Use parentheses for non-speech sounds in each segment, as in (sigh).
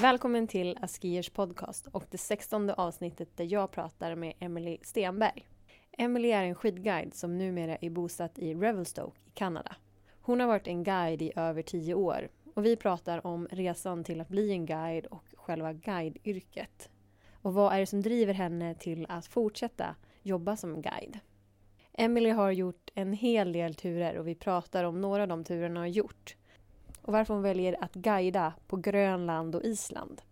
Välkommen till Askiers podcast och det sextonde avsnittet där jag pratar med Emily Stenberg. Emily är en skidguide som numera är bosatt i Revelstoke i Kanada. Hon har varit en guide i över tio år och vi pratar om resan till att bli en guide och själva guideyrket. Och vad är det som driver henne till att fortsätta jobba som guide? Emily har gjort en hel del turer och vi pratar om några av de turerna hon har gjort och varför hon väljer att guida på Grönland och Island.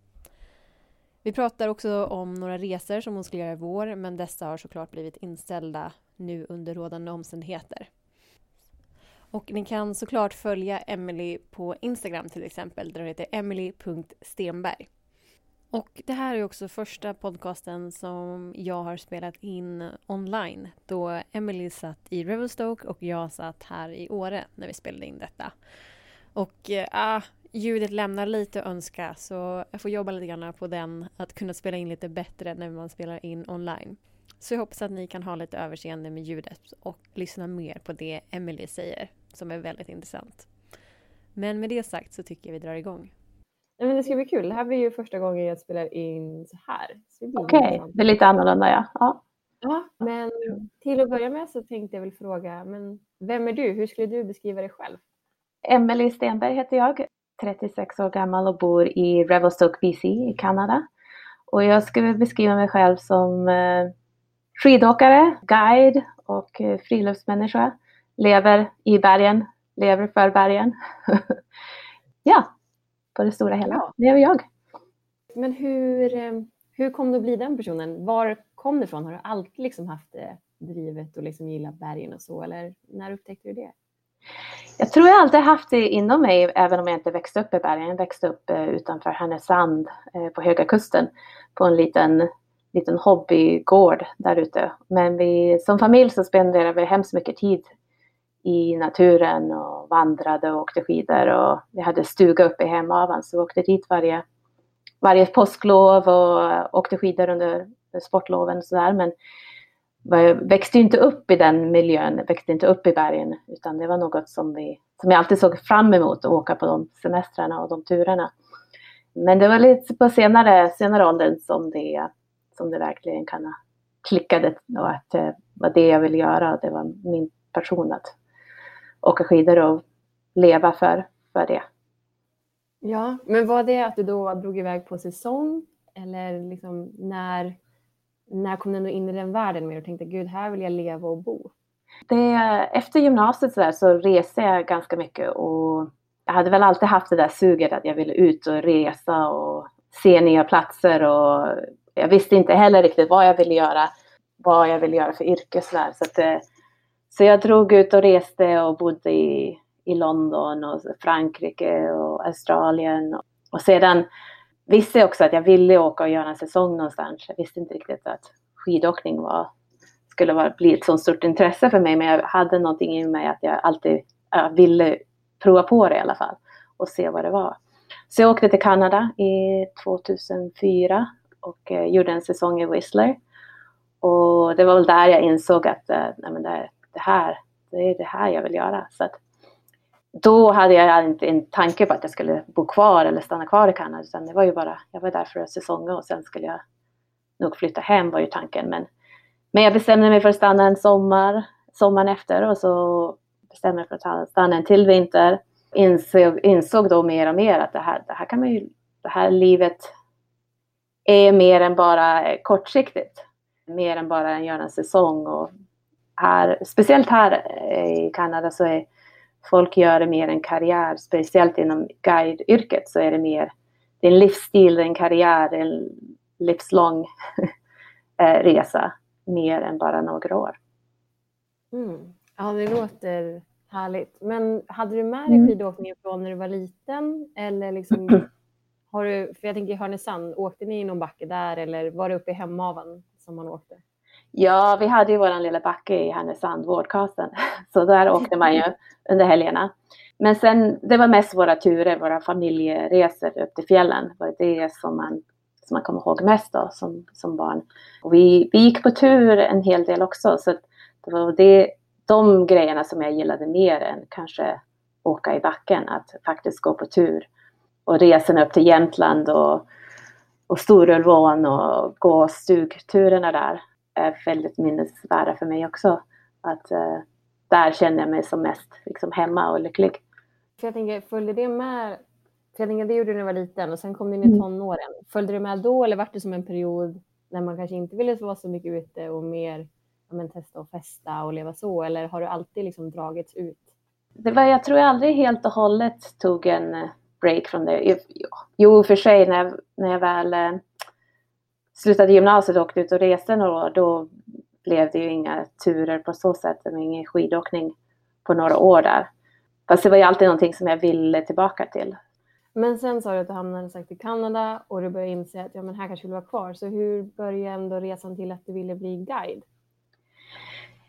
Vi pratar också om några resor som hon skulle göra i vår men dessa har såklart blivit inställda nu under rådande omständigheter. Och ni kan såklart följa Emily på Instagram till exempel där hon heter emily.stenberg. Och det här är också första podcasten som jag har spelat in online då Emily satt i Revelstoke och jag satt här i Åre när vi spelade in detta. Och äh, ljudet lämnar lite att önska så jag får jobba lite grann på den, att kunna spela in lite bättre när man spelar in online. Så jag hoppas att ni kan ha lite överseende med ljudet och lyssna mer på det Emily säger, som är väldigt intressant. Men med det sagt så tycker jag vi drar igång. Ja, men det ska bli kul. Det här blir ju första gången jag spelar in så här. Okej, okay. det är lite annorlunda ja. ja. Ja, men till att börja med så tänkte jag väl fråga, men vem är du? Hur skulle du beskriva dig själv? Emelie Stenberg heter jag, 36 år gammal och bor i Revelstoke, BC i Kanada. Och jag skulle beskriva mig själv som eh, skidåkare, guide och eh, friluftsmänniska. Lever i bergen, lever för bergen. (laughs) ja, på det stora hela. Ja. Det är jag. Men hur, eh, hur kom du att bli den personen? Var kom det ifrån? Har du alltid liksom haft det drivet och liksom gillat bergen och så? Eller när upptäckte du det? Jag tror jag alltid haft det inom mig, även om jag inte växte upp i bergen. Jag växte upp eh, utanför Härnösand eh, på Höga Kusten på en liten, liten hobbygård där ute. Men vi, som familj så spenderade vi hemskt mycket tid i naturen och vandrade och åkte skidor och vi hade stuga uppe i Hemavan så vi åkte dit varje, varje påsklov och åkte skidor under sportloven och sådär. Men växte inte upp i den miljön, växte inte upp i bergen, utan det var något som, vi, som jag alltid såg fram emot, att åka på de semestrarna och de turerna. Men det var lite på senare, senare åldern som det, som det verkligen kan ha klickade och att eh, det var det jag ville göra. Det var min passion att åka skidor och leva för, för det. Ja, men var det att du då drog iväg på säsong eller liksom när när kom du in i den världen mer och tänkte gud, här vill jag leva och bo? Det, efter gymnasiet så, där, så reste jag ganska mycket och jag hade väl alltid haft det där suget att jag ville ut och resa och se nya platser och jag visste inte heller riktigt vad jag ville göra, vad jag ville göra för yrke så, där. så, att, eh, så jag drog ut och reste och bodde i, i London och Frankrike och Australien och sedan visste också att jag ville åka och göra en säsong någonstans. Jag visste inte riktigt att skidåkning var, skulle vara, bli ett så stort intresse för mig, men jag hade någonting i mig att jag alltid jag ville prova på det i alla fall och se vad det var. Så jag åkte till Kanada i 2004 och eh, gjorde en säsong i Whistler. Och det var väl där jag insåg att eh, nej, men det, det, här, det är det här jag vill göra. Så att, då hade jag inte en tanke på att jag skulle bo kvar eller stanna kvar i Kanada, utan det var ju bara, jag var där för att säsonga och sen skulle jag nog flytta hem var ju tanken. Men, men jag bestämde mig för att stanna en sommar, sommaren efter och så bestämde jag mig för att stanna en till vinter. Insåg, insåg då mer och mer att det här, det här kan man ju, det här livet är mer än bara kortsiktigt. Mer än bara att göra en säsong och här, speciellt här eh, i Kanada så är folk gör det mer en karriär, speciellt inom guideyrket så är det mer det är en livsstil, en karriär, en livslång (laughs) eh, resa mer än bara några år. Mm. Ja, det låter härligt. Men hade du med dig mm. skidåkningen från när du var liten? Eller liksom, (clears throat) har du, för jag tänker i Härnösand, åkte ni i någon backe där eller var det uppe i Hemavan som man åkte? Ja, vi hade ju vår lilla backe i Härnösand, Vårdkasen, (laughs) så där åkte man ju under helgerna. Men sen, det var mest våra turer, våra familjeresor upp till fjällen, det var det som man, som man kommer ihåg mest då, som, som barn. Och vi, vi gick på tur en hel del också, så det var det, de grejerna som jag gillade mer än kanske åka i backen, att faktiskt gå på tur. Och resorna upp till Jämtland och, och Storulvån och gå stugturerna där är väldigt minnesvärda för mig också. Att uh, där känner jag mig som mest liksom, hemma och lycklig. För jag tänker, följde det med för jag tänker, det gjorde du när du var liten och sen kom du in i mm. tonåren. Följde du med då eller var det som en period när man kanske inte ville vara så mycket ute och mer ja, men, testa och festa och leva så? Eller har du alltid liksom dragits ut? Det var, jag tror jag aldrig helt och hållet tog en eh, break från det. Jo, för sig när jag, när jag väl eh, slutade gymnasiet och åkte ut och reste några år, då blev det ju inga turer på så sätt. Var ingen skidåkning på några år där. Fast det var ju alltid någonting som jag ville tillbaka till. Men sen sa du att du hamnade sagt i Kanada och du började inse att ja, men här kanske vill vara kvar. Så hur började ändå resan till att du ville bli guide?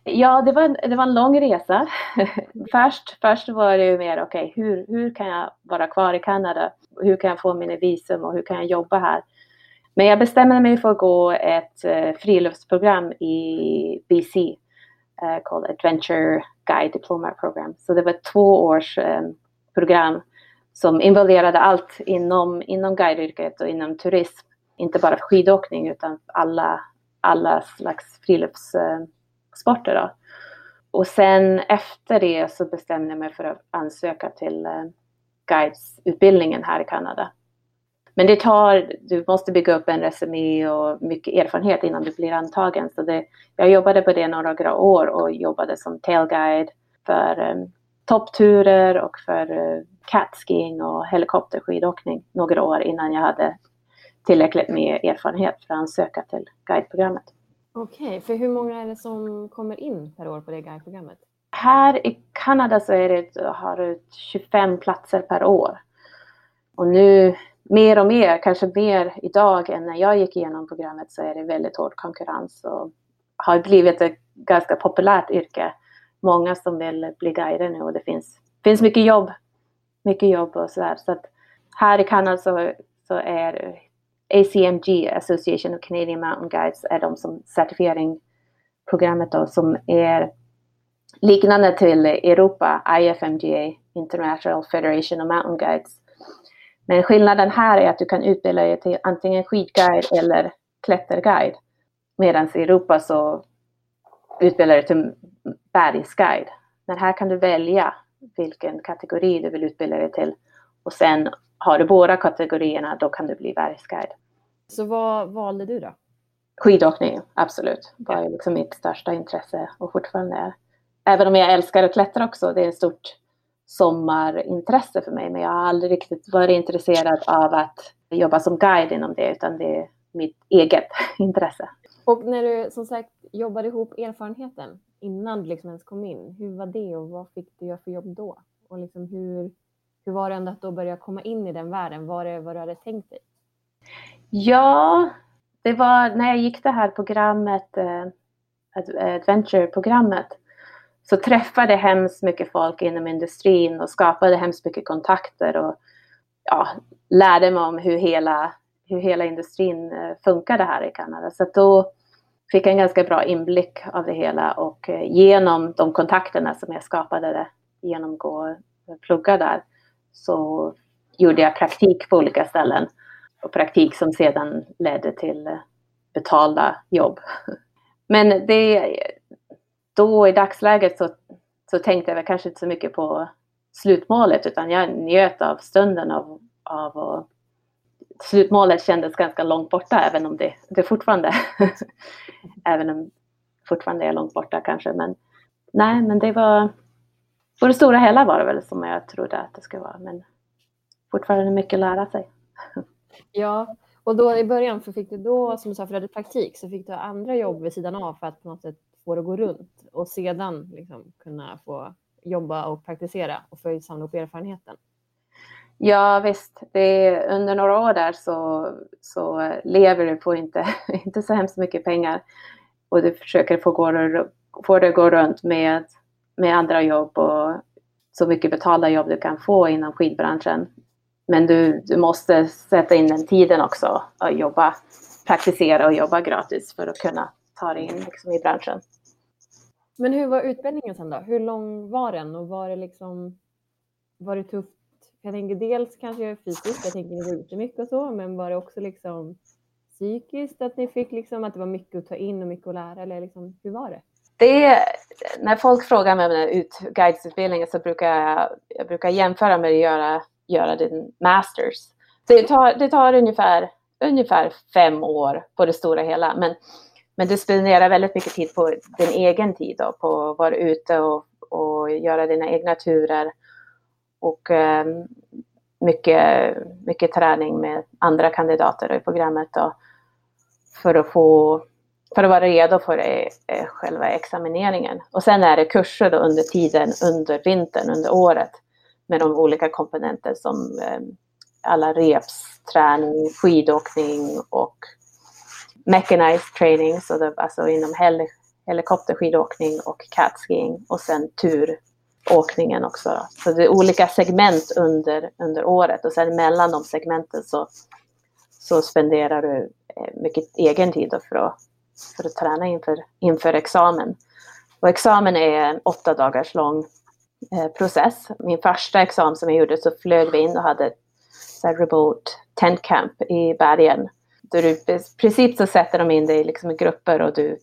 Ja, det var, det var en lång resa. (laughs) först, först var det ju mer, okej, okay, hur, hur kan jag vara kvar i Kanada? Hur kan jag få mina visum och hur kan jag jobba här? Men jag bestämde mig för att gå ett uh, friluftsprogram i BC, uh, eh, called Adventure Guide Diploma Program. Så det var ett två års um, program som involverade allt inom, inom guideyrket och inom turism. Inte bara skidåkning utan alla, alla slags friluftssporter. Uh, Och sen efter det så bestämde jag mig för att ansöka till uh, guidesutbildningen här i Kanada. Men det tar, du måste bygga upp en resumé och mycket erfarenhet innan du blir antagen. Så det, jag jobbade på det några år och jobbade som tailguide för um, toppturer och för uh, catskiing och helikopterskidåkning några år innan jag hade tillräckligt med erfarenhet för att ansöka till guideprogrammet. Okej, okay, för hur många är det som kommer in per år på det guideprogrammet? Här i Kanada så är det, har du 25 platser per år. Och nu mer och mer, kanske mer idag än när jag gick igenom programmet så är det väldigt hård konkurrens och har blivit ett ganska populärt yrke. Många som vill bli guider nu och det finns, finns mycket jobb mycket jobb och sådär. Så att här i Kanada så, så är ACMG, Association of Canadian Mountain Guides, är de som certifieringsprogrammet då som är liknande till Europa, IFMGA, International Federation of Mountain Guides. Men skillnaden här är att du kan utbilda dig till antingen skidguide eller klätterguide. Medan i Europa så utbildar du dig till bergsguide. Men här kan du välja vilken kategori du vill utbilda dig till. Och sen har du båda kategorierna, då kan du bli bergsguide. Så vad valde du då? Skidåkning, absolut. Det var liksom mitt största intresse och fortfarande är. Även om jag älskar att klättra också, det är ett stort sommarintresse för mig, men jag har aldrig riktigt varit intresserad av att jobba som guide inom det, utan det är mitt eget (laughs) intresse. Och när du som sagt jobbade ihop erfarenheten, innan du liksom ens kom in. Hur var det och vad fick du göra för jobb då? Och liksom hur, hur var det ändå att då börja komma in i den världen? Var det vad du hade tänkt dig? Ja, det var när jag gick det här programmet, eh, Adventure-programmet, så träffade hemskt mycket folk inom industrin och skapade hemskt mycket kontakter och ja, lärde mig om hur hela, hur hela industrin eh, funkade här i Kanada. Så då fick jag en ganska bra inblick av det hela och eh, genom de kontakterna som jag skapade genom att plugga där så gjorde jag praktik på olika ställen och praktik som sedan ledde till eh, betalda jobb. (laughs) Men det, då i dagsläget så, så tänkte jag väl kanske inte så mycket på slutmålet utan jag njöt av stunden av, av att slutmålet kändes ganska långt borta, även om det, det fortfarande, (laughs) även om fortfarande är långt borta kanske. Men nej, men det var, på det stora hela var det väl som jag trodde att det skulle vara, men fortfarande mycket att lära sig. Ja, och då i början, för fick du då, som du sa, för du hade praktik, så fick du andra jobb vid sidan av för att på något sätt får det att gå runt och sedan liksom kunna få jobba och praktisera och få samla upp erfarenheten. Ja visst, det är, under några år där så, så lever du på inte, (laughs) inte så hemskt mycket pengar och du försöker få, gå, få det att gå runt med, med andra jobb och så mycket betalda jobb du kan få inom skidbranschen. Men du, du måste sätta in den tiden också och jobba, praktisera och jobba gratis för att kunna ta dig in liksom, i branschen. Men hur var utbildningen sen då? Hur lång var den och var det liksom var det tufft Jag tänker dels kanske fysiskt, jag tänker ni var ute mycket och så, men var det också liksom psykiskt att ni fick liksom att det var mycket att ta in och mycket att lära eller liksom, hur var det? det när folk frågar mig om den ut, guidesutbildningen så brukar jag, jag brukar jämföra med att göra, göra din masters. Det tar, det tar ungefär, ungefär fem år på det stora hela, men, men du spenderar väldigt mycket tid på din egen tid, då, på att vara ute och, och göra dina egna turer och um, mycket, mycket träning med andra kandidater i programmet då, för att få för att vara redo för eh, eh, själva examineringen. Och sen är det kurser då under tiden, under vintern, under året med de olika komponenter som eh, alla repsträning, skidåkning och mechanized training, så det, alltså inom hel helikopterskidåkning och catskiing och sen turåkningen också. Då. Så det är olika segment under, under året och sen mellan de segmenten så, så spenderar du eh, mycket egen tid för att för att träna inför, inför examen. Och examen är en åtta dagars lång eh, process. Min första examen som jag gjorde så flög vi in och hade så här, remote tent camp i bergen. Där du, I princip så sätter de in dig liksom i grupper och du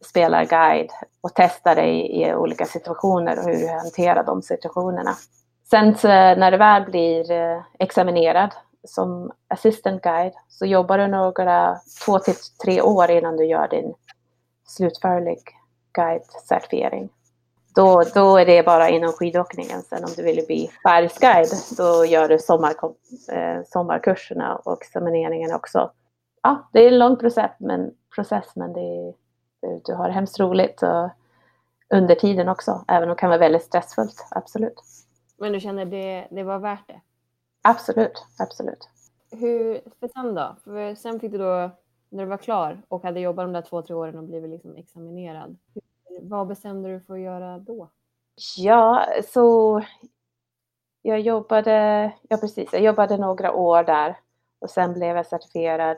spelar guide och testar dig i olika situationer och hur du hanterar de situationerna. Sen så, när du väl blir eh, examinerad som assistant guide så jobbar du några två till tre år innan du gör din slutförlig guide-certifiering. Då, då är det bara inom skidåkningen. Sen om du vill bli bergsguide då gör du sommar, eh, sommarkurserna och examineringen också. Ja, det är en lång process men, process, men det är, du har hemskt roligt och under tiden också, även om det kan vara väldigt stressfullt, absolut. Men du känner det, det var värt det? Absolut, absolut. Hur, för sen då? För sen fick du då, när du var klar och hade jobbat de där två, tre åren och blivit liksom examinerad, vad bestämde du för att göra då? Ja, så jag jobbade, ja precis, jag jobbade några år där och sen blev jag certifierad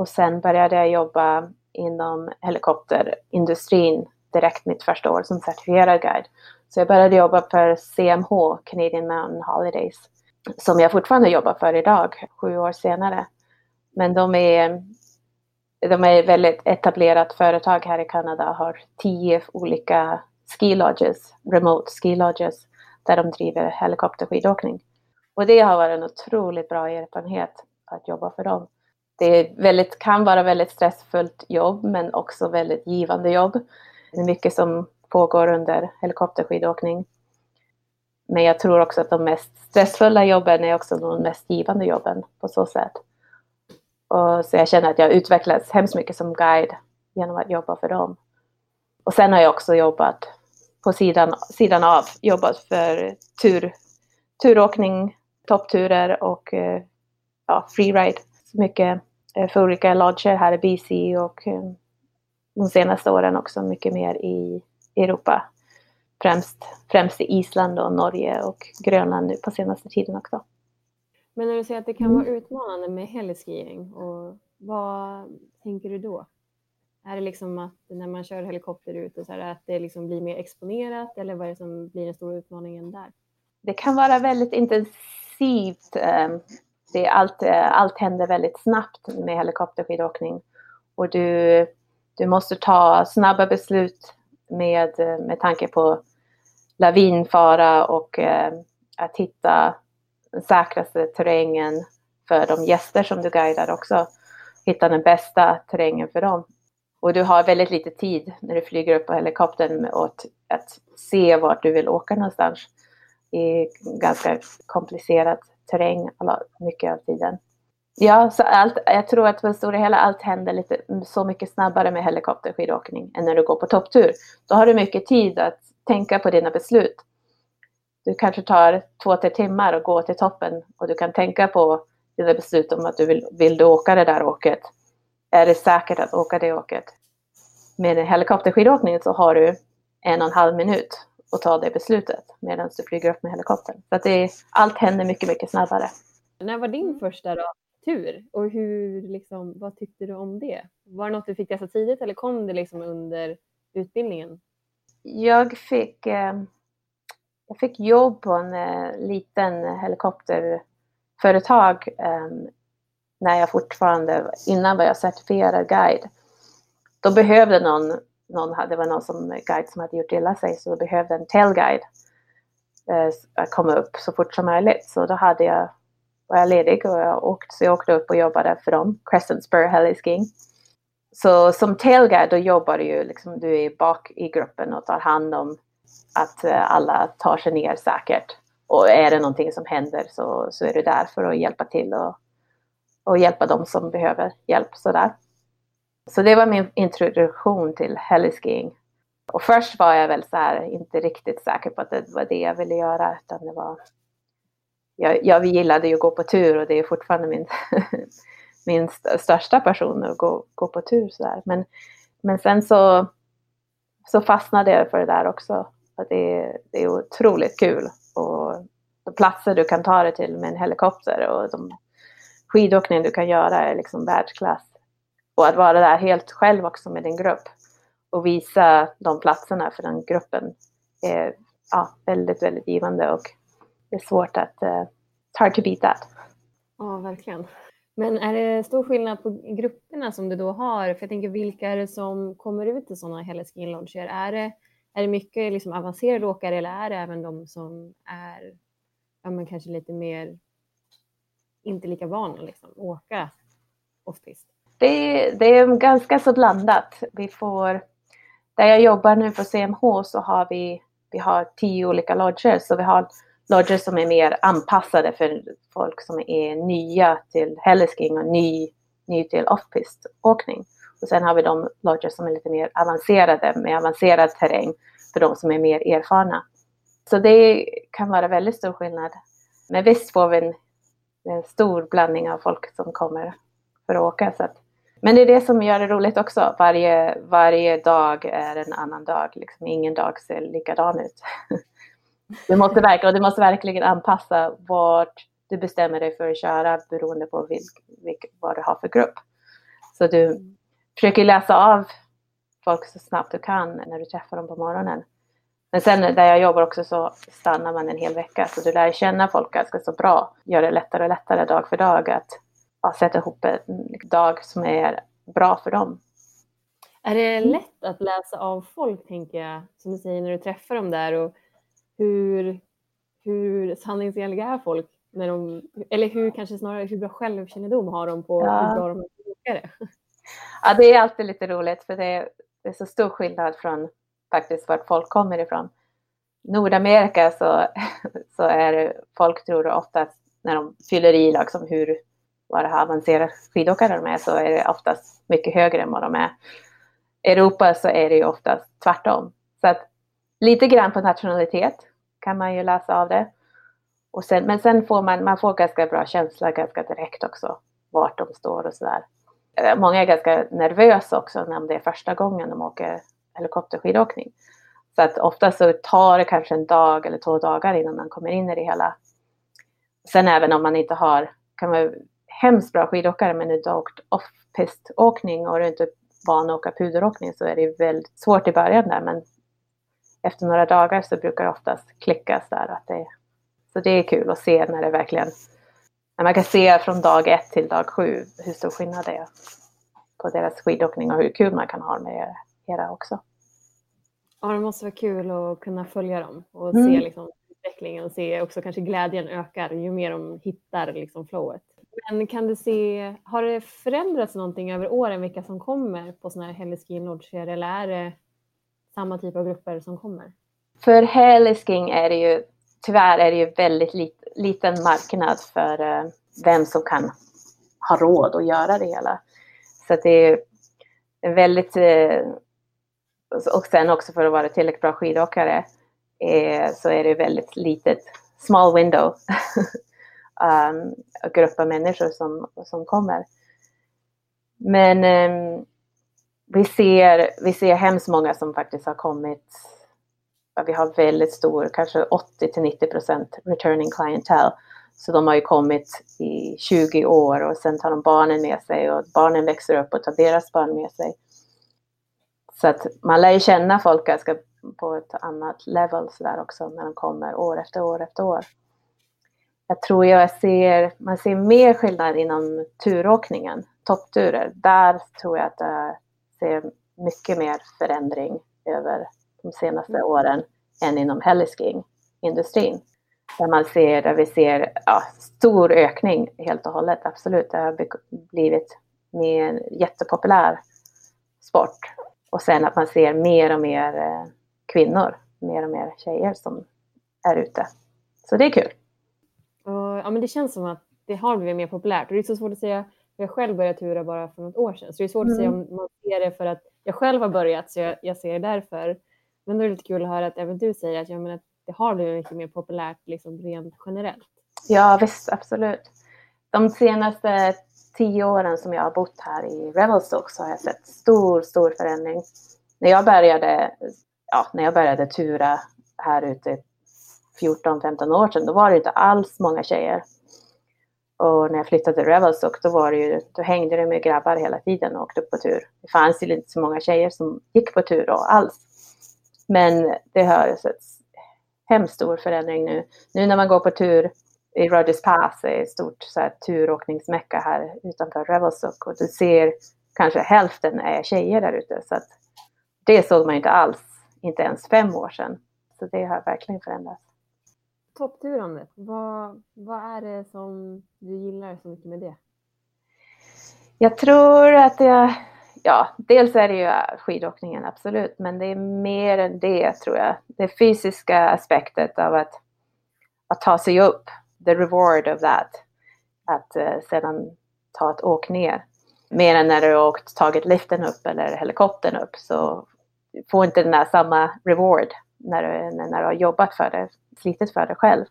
och sen började jag jobba inom helikopterindustrin direkt mitt första år som certifierad guide. Så jag började jobba för CMH, Canadian Mountain Holidays som jag fortfarande jobbar för idag, sju år senare. Men de är, de är väldigt etablerat företag här i Kanada, har tio olika ski lodges, remote ski lodges, där de driver helikopterskidåkning. Och det har varit en otroligt bra erfarenhet att jobba för dem. Det är väldigt, kan vara väldigt stressfullt jobb, men också väldigt givande jobb. Det är mycket som pågår under helikopterskidåkning. Men jag tror också att de mest stressfulla jobben är också de mest givande jobben på så sätt. Och så jag känner att jag utvecklats hemskt mycket som guide genom att jobba för dem. Och sen har jag också jobbat på sidan, sidan av, jobbat för tur, turåkning, toppturer och eh, ja, freeride. Mycket för olika lodger här i BC och eh, de senaste åren också mycket mer i Europa främst, främst i Island och Norge och Grönland nu på senaste tiden också. Men när du säger att det kan vara utmanande med heliskiing, och vad tänker du då? Är det liksom att när man kör helikopter ut och så här, att det liksom blir mer exponerat eller vad är det som blir den stora utmaningen där? Det kan vara väldigt intensivt. Det allt, eh, allt händer väldigt snabbt med helikopterskidåkning och du, du måste ta snabba beslut med, eh, med tanke på lavinfara och eh, att hitta den säkraste terrängen för de gäster som du guidar också. Hitta den bästa terrängen för dem. Och du har väldigt lite tid när du flyger upp på helikoptern åt att se vart du vill åka någonstans. är ganska komplicerat terräng mycket av tiden. Ja, så allt, jag tror att på det stora hela allt händer lite så mycket snabbare med helikopterskidåkning än när du går på topptur. Då har du mycket tid att tänka på dina beslut. Du kanske tar två, tre timmar och går till toppen och du kan tänka på dina beslut om att du vill, vill du åka det där åket. Är det säkert att åka det åket? Med en helikopterskidåkning så har du en och en halv minut att ta det beslutet medan du flyger upp med helikoptern. Så att det är, allt händer mycket, mycket snabbare. När var din första då, tur och hur, liksom, vad tyckte du om det? Var det något du fick testa tidigt eller kom det liksom under utbildningen? jag fick, eh, jag fick jobb på en eh, liten helikopterföretag eh, när jag fortfarande, innan var jag certifierad guide. Då behövde någon, någon det var någon som, eh, guide som hade gjort illa sig, så behövde en tailguide eh, komma upp så fort som möjligt. Så då hade jag, var jag ledig och jag åkte, så jag åkte upp och jobbade för dem, Crescent Spur Heliskiing. Så som tailguide då jobbar du ju liksom, du är bak i gruppen och tar hand om att eh, alla tar sig ner säkert. Och är det någonting som händer så, så är du där för att hjälpa till och, och hjälpa dem som behöver hjälp. Sådär. Så det var min introduktion till heliskiing. Och först var jag väl så här, inte riktigt säker på att det var det jag ville göra. Utan det var, jag, jag gillade ju att gå på tur och det är fortfarande min, (laughs) min största passion att gå, gå på tur. Så där. Men, men sen så, så fastnade jag för det där också. Att det, det är otroligt kul. Och de platser du kan ta dig till med en helikopter och de skidåkning du kan göra är liksom världsklass. Och att vara där helt själv också med din grupp och visa de platserna för den gruppen är ja, väldigt, väldigt givande och det är svårt att, uh, hard to beat that. Ja, verkligen. Men är det stor skillnad på grupperna som du då har? För jag tänker, vilka är det som kommer ut i sådana Helleskin Lodger? Är det, är det mycket liksom avancerade åkare eller är det även de som är ja, men kanske lite mer inte lika vana liksom, åka off-pist? Det, det är ganska så blandat. Vi får, där jag jobbar nu på CMH så har vi, vi har tio olika lodger. Så vi har lodger som är mer anpassade för folk som är nya till hellesking och ny, ny till offpist åkning. Och sen har vi de lodger som är lite mer avancerade med avancerad terräng för de som är mer erfarna. Så det kan vara väldigt stor skillnad. Men visst får vi en, en stor blandning av folk som kommer för att åka. Så att, men det är det som gör det roligt också. Varje, varje dag är en annan dag. Liksom, ingen dag ser likadan ut. (laughs) Du måste, verkligen, du måste verkligen anpassa vart du bestämmer dig för att köra beroende på vilk, vilk, vad du har för grupp. Så du försöker läsa av folk så snabbt du kan när du träffar dem på morgonen. Men sen där jag jobbar också så stannar man en hel vecka så du lär känna folk ganska så bra. Gör det lättare och lättare dag för dag att ja, sätta ihop en dag som är bra för dem. Är det lätt att läsa av folk, tänker jag, som du säger när du träffar dem där och hur, hur sanningsenliga är folk? När de, eller hur kanske snarare hur bra självkännedom har de på ja. hur bra de är det? (laughs) Ja, det är alltid lite roligt för det är, det är så stor skillnad från faktiskt vart folk kommer ifrån. Nordamerika så, (laughs) så är det, folk tror oftast när de fyller i liksom hur vad det här avancerade skidåkare de är så är det oftast mycket högre än vad de är. I Europa så är det ju oftast tvärtom. Så att lite grann på nationalitet kan man ju läsa av det. Och sen, men sen får man, man får ganska bra känsla ganska direkt också vart de står och sådär. Många är ganska nervösa också när det är första gången de åker helikopterskidåkning. Så att ofta så tar det kanske en dag eller två dagar innan man kommer in i det hela. Sen även om man inte har, kan man hemskt bra skidåkare men inte åkt off-pist åkning och du är inte van att åka puderåkning så är det väldigt svårt i början där men efter några dagar så brukar det oftast klickas där. Att det, så det är kul att se när det verkligen, när man kan se från dag ett till dag sju hur stor skillnad det är på deras skidåkning och hur kul man kan ha med era också. Ja, det måste vara kul att kunna följa dem och mm. se liksom, utvecklingen och se också kanske glädjen ökar ju mer de hittar liksom, flowet. Men kan du se, har det förändrats någonting över åren vilka som kommer på sådana här Helleskin Lodger eller är det samma typ av grupper som kommer? För Hellesking är det ju tyvärr är det ju väldigt lit, liten marknad för uh, vem som kan ha råd att göra det hela. Så det är väldigt uh, och sen också för att vara tillräckligt bra skidåkare eh, så är det väldigt litet, small window, (laughs) Ehm, um, grupp av människor som, som kommer. Men um, vi, ser, vi ser hemskt många som faktiskt har kommit, vi har väldigt stor, kanske 80 till 90 procent returning clientele. Så de har ju kommit i 20 år och sen tar de barnen med sig och barnen växer upp och tar deras barn med sig. Så att man lär ju känna folk ganska på ett annat level så där också när de kommer år efter år efter år. Jag tror jag ser, man ser mer skillnad inom turåkningen, toppturer. Där tror jag att jag ser mycket mer förändring över de senaste mm. åren än inom heliskiing-industrin. Där man ser, där vi ser ja, stor ökning helt och hållet, absolut. Det har blivit mer jättepopulär sport. Och sen att man ser mer och mer eh, kvinnor, mer och mer tjejer som är ute. Så det är kul. Ja, men det känns som att det har blivit mer populärt och det är så svårt att säga. Jag själv började tura bara för något år sedan, så det är svårt mm. att säga mm. om man ser det för att jag själv har börjat, så jag, jag ser det därför. Men då är det lite kul att höra att även du säger att, jag menar, att det har blivit mycket mer populärt liksom rent generellt. Ja, visst, absolut. De senaste tio åren som jag har bott här i Revelstoke så har jag sett stor, stor förändring. När jag började, ja, när jag började tura här ute 14-15 år sedan, då var det inte alls många tjejer. Och när jag flyttade till Revelstock då, var det ju, då hängde det med grabbar hela tiden och åkte på tur. Det fanns ju inte så många tjejer som gick på tur då alls. Men det har sett hemskt stor förändring nu. Nu när man går på tur i Rogers Pass, är ett stort så här, turåkningsmecka här utanför Revelstock. och du ser kanske hälften är tjejer där ute. Så att det såg man inte alls, inte ens fem år sedan. Så det har verkligen förändrats. Toppturandet, vad, vad är det som du gillar så mycket med det? Jag tror att jag, ja, dels är det ju skidåkningen absolut, men det är mer än det tror jag. Det fysiska aspektet av att, att ta sig upp, the reward of that, att uh, sedan ta ett åk ner. Mer än när du har åkt, tagit liften upp eller helikoptern upp så får inte den där samma reward när du, när du har jobbat för det, slitit för det själv.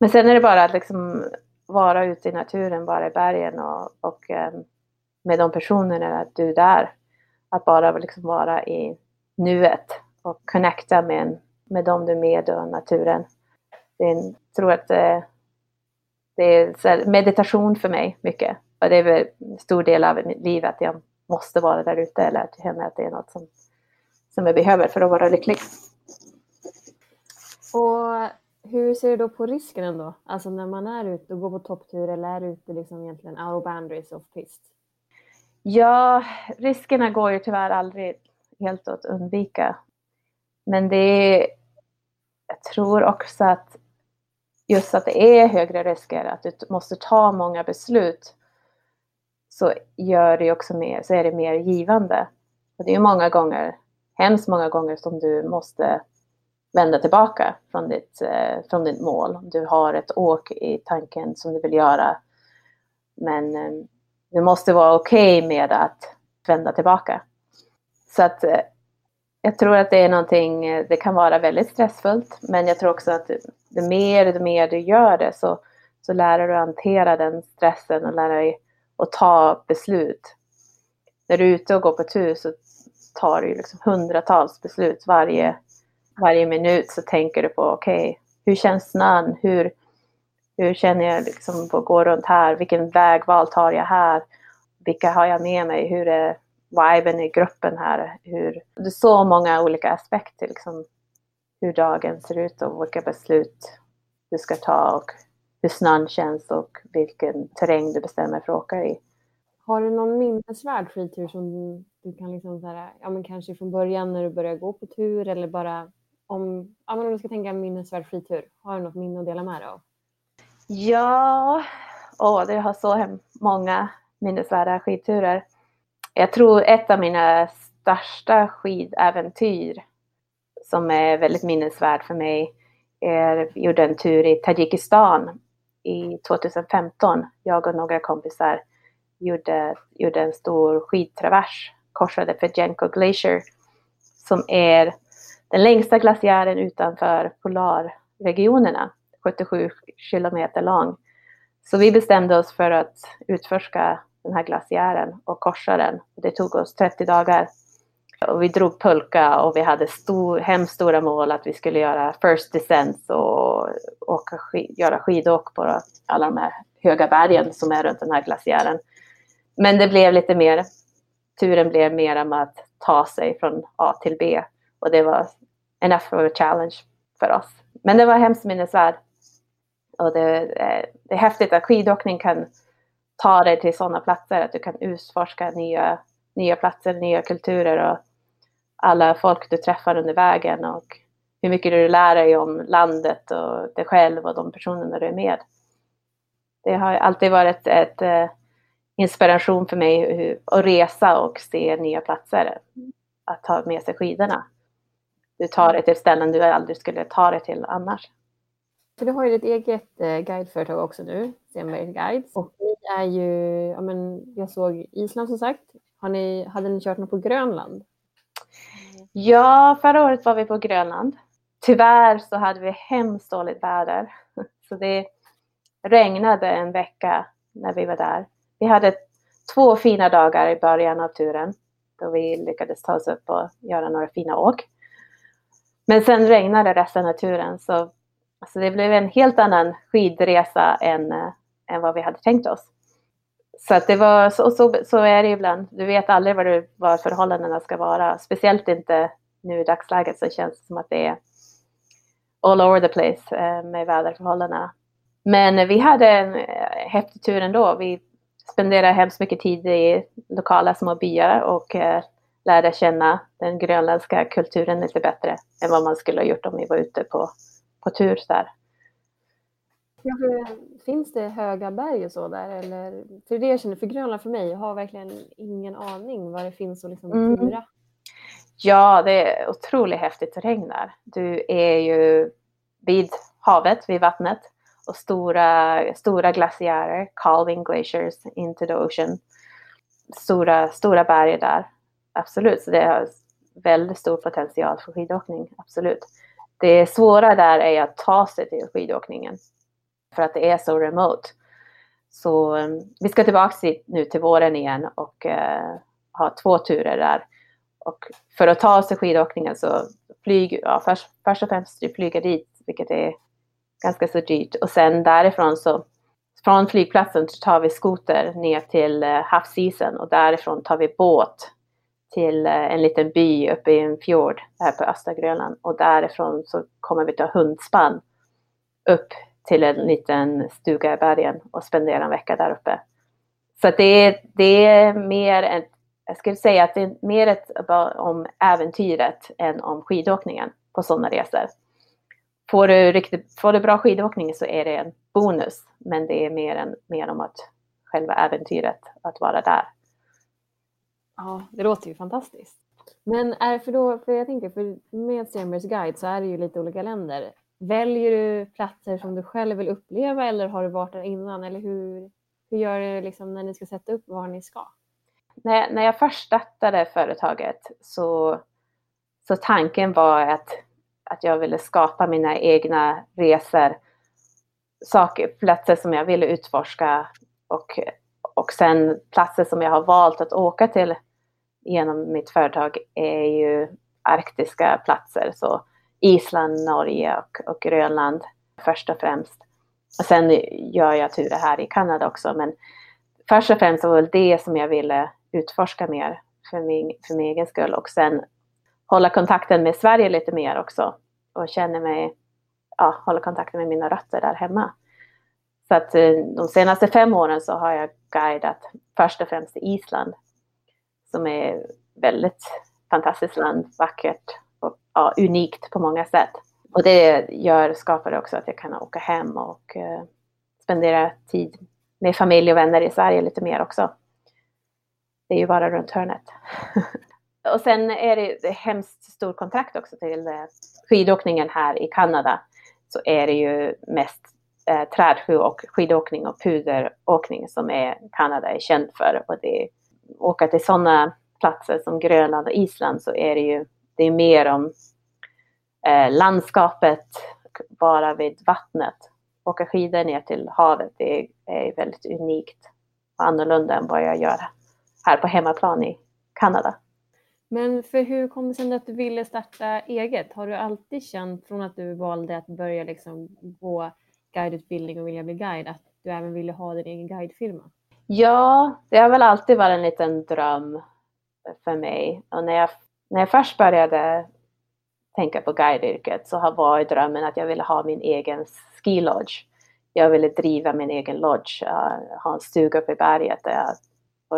Men sen är det bara att liksom vara ute i naturen, vara i bergen och, och um, med de personerna att du är där. Att bara liksom vara i nuet och connecta med, med dem du är med och naturen. Det är, jag tror att det, det är meditation för mig mycket. Och det är en stor del av mitt liv att jag måste vara där ute eller att jag känner att det är något som, som jag behöver för att vara lycklig. Och hur ser du då på risken ändå? Alltså när man är ute och går på topptur eller är ute liksom egentligen out of boundaries of pist? Ja, riskerna går ju tyvärr aldrig helt att undvika. Men det är, jag tror också att just att det är högre risker, att du måste ta många beslut, så gör det också mer, så är det mer givande. Och det är många gånger, hemskt många gånger som du måste vända tillbaka från ditt, eh, från ditt mål. Du har ett åk i tanken som du vill göra. Men eh, du måste vara okej okay med att vända tillbaka. Så att eh, jag tror att det är någonting, eh, det kan vara väldigt stressfullt, men jag tror också att det mer, det mer du gör det så, så lär du dig att hantera den stressen och lär dig att ta beslut. När du är ute och går på tur så tar du liksom hundratals beslut varje varje minut så tänker du på okej, okay, hur känns snön? Hur, hur känner jag liksom på att gå runt här? Vilken vägval tar jag här? Vilka har jag med mig? Hur är viben i gruppen här? Hur, det är så många olika aspekter, liksom, hur dagen ser ut och vilka beslut du ska ta och hur snön känns och vilken terräng du bestämmer för att åka i. Har du någon minnesvärd fritur som du kan liksom så här, ja men kanske från början när du började gå på tur eller bara om, ja, men om du ska tänka minnesvärd fritur, har du något minne att dela med dig av? Ja, åh, det har så många minnesvärda skidturer. Jag tror ett av mina största skidäventyr som är väldigt minnesvärd för mig är, vi gjorde en tur i Tadzjikistan i 2015. Jag och några kompisar gjorde, gjorde en stor skidtravers, korsade Fedjenko Glacier som är den längsta glaciären utanför polarregionerna, 77 kilometer lång. Så vi bestämde oss för att utforska den här glaciären och korsa den. Det tog oss 30 dagar. Och vi drog pulka och vi hade stor, hemskt stora mål att vi skulle göra first descent och åka, göra skidåk på alla de här höga bergen som är runt den här glaciären. Men det blev lite mer, turen blev mer om att ta sig från A till B och det var enough of a challenge för oss. Men det var hemskt minnesvärd. Och det, eh, det är häftigt att skidåkning kan ta dig till sådana platser, att du kan utforska nya, nya platser, nya kulturer och alla folk du träffar under vägen och hur mycket du lär dig om landet och dig själv och de personerna du är med. Det har alltid varit ett, ett inspiration för mig att resa och se nya platser. Att ta med sig skidorna. Du tar dig till ställen du aldrig skulle ta dig till annars. För du har ju ditt eget eh, guideföretag också nu, Stenbergs Guides. Och ni är ju, ja men jag såg Island som sagt. Har ni, hade ni kört något på Grönland? Ja, förra året var vi på Grönland. Tyvärr så hade vi hemskt dåligt väder. (laughs) Så det regnade en vecka när vi var där. Vi hade två fina dagar i början av turen då vi lyckades ta oss upp och göra några fina åk. Men sen regnade resten av turen så alltså det blev en helt annan skidresa än, eh, än vad vi hade tänkt oss. Så att det var, så, så, så är det ibland. Du vet aldrig vad, du, vad förhållandena ska vara. Speciellt inte nu i dagsläget så känns det som att det är all over the place eh, med väderförhållandena. Men vi hade en eh, häftig tur ändå. Vi spenderade hemskt mycket tid i lokala små byar och lärde känna den grönländska kulturen lite bättre än vad man skulle ha gjort om vi var ute på, på tur där. Ja, finns det höga berg och så där? Eller, för det jag känner, för Grönland för mig, jag har verkligen ingen aning vad det finns att liksom mm. Ja, det är otroligt häftigt terräng där. Du är ju vid havet, vid vattnet och stora, stora glaciärer, calving glaciers into the ocean. Stora, stora berg där absolut, så det har väldigt stor potential för skidåkning, absolut. Det svåra där är att ta sig till skidåkningen för att det är så remote. Så eh, vi ska tillbaka nu till våren igen och uh, ha två turer där. Och för att ta oss till skidåkningen så flyg, ja, först, först och främst du flyga dit, vilket är ganska så dyrt. Och sen därifrån så, från flygplatsen så tar vi skoter ner till eh, havsisen och därifrån tar vi båt till eh, en liten by uppe i en fjord här på östra Grönland och därifrån så kommer vi ta hundspann upp till en liten stuga i bergen och spendera en vecka där uppe. Så det är, det är mer ett, jag skulle säga att det är mer ett, om äventyret än om skidåkningen på sådana resor. Får du, riktigt, får du bra skidåkning så är det en bonus, men det är mer, en, mer om att själva äventyret att vara där. Ja, det låter ju fantastiskt. Men är för då, för jag tänker, för med Stenbergs guide så är det ju lite olika länder. Väljer du platser som du själv vill uppleva eller har du varit där innan? Eller hur, hur gör du liksom när ni ska sätta upp var ni ska? När, när jag först startade företaget så, så tanken var att, att jag ville skapa mina egna resor, saker, platser som jag ville utforska och och sen platser som jag har valt att åka till genom mitt företag är ju arktiska platser. Så Island, Norge och, och Grönland först och främst. Och sen gör jag turer här i Kanada också. Men först och främst var det det som jag ville utforska mer för min, för min egen skull. Och sen hålla kontakten med Sverige lite mer också. Och känna mig, ja, hålla kontakten med mina rötter där hemma. Så att eh, de senaste fem åren så har jag guidat först och främst i Island som är väldigt fantastiskt land, vackert och ja, unikt på många sätt. Och det gör, skapar också att jag kan åka hem och uh, spendera tid med familj och vänner i Sverige lite mer också. Det är ju bara runt hörnet. (laughs) och sen är det, hemskt stor kontakt också till eh, skidåkningen här i Kanada. Så är det ju mest eh, trädsjö och skidåkning och puderåkning som är, Kanada är känd för. Och det, åka till sådana platser som Grönland och Island så är det ju det är mer om eh, landskapet, vara vid vattnet. Åka skidor ner till havet det är, är väldigt unikt och annorlunda än vad jag gör här på hemmaplan i Kanada. Men för hur kom det sig att du ville starta eget? Har du alltid känt från att du valde att börja liksom gå guideutbildning och vilja bli guide, att du även ville ha din egen guidefirma? Ja, det har väl alltid varit en liten dröm för mig. Och när jag, när jag först började tänka på guideyrket så var drömmen att jag ville ha min egen ski lodge. Jag ville driva min egen lodge, eh, ha en stuga uppe i berget där jag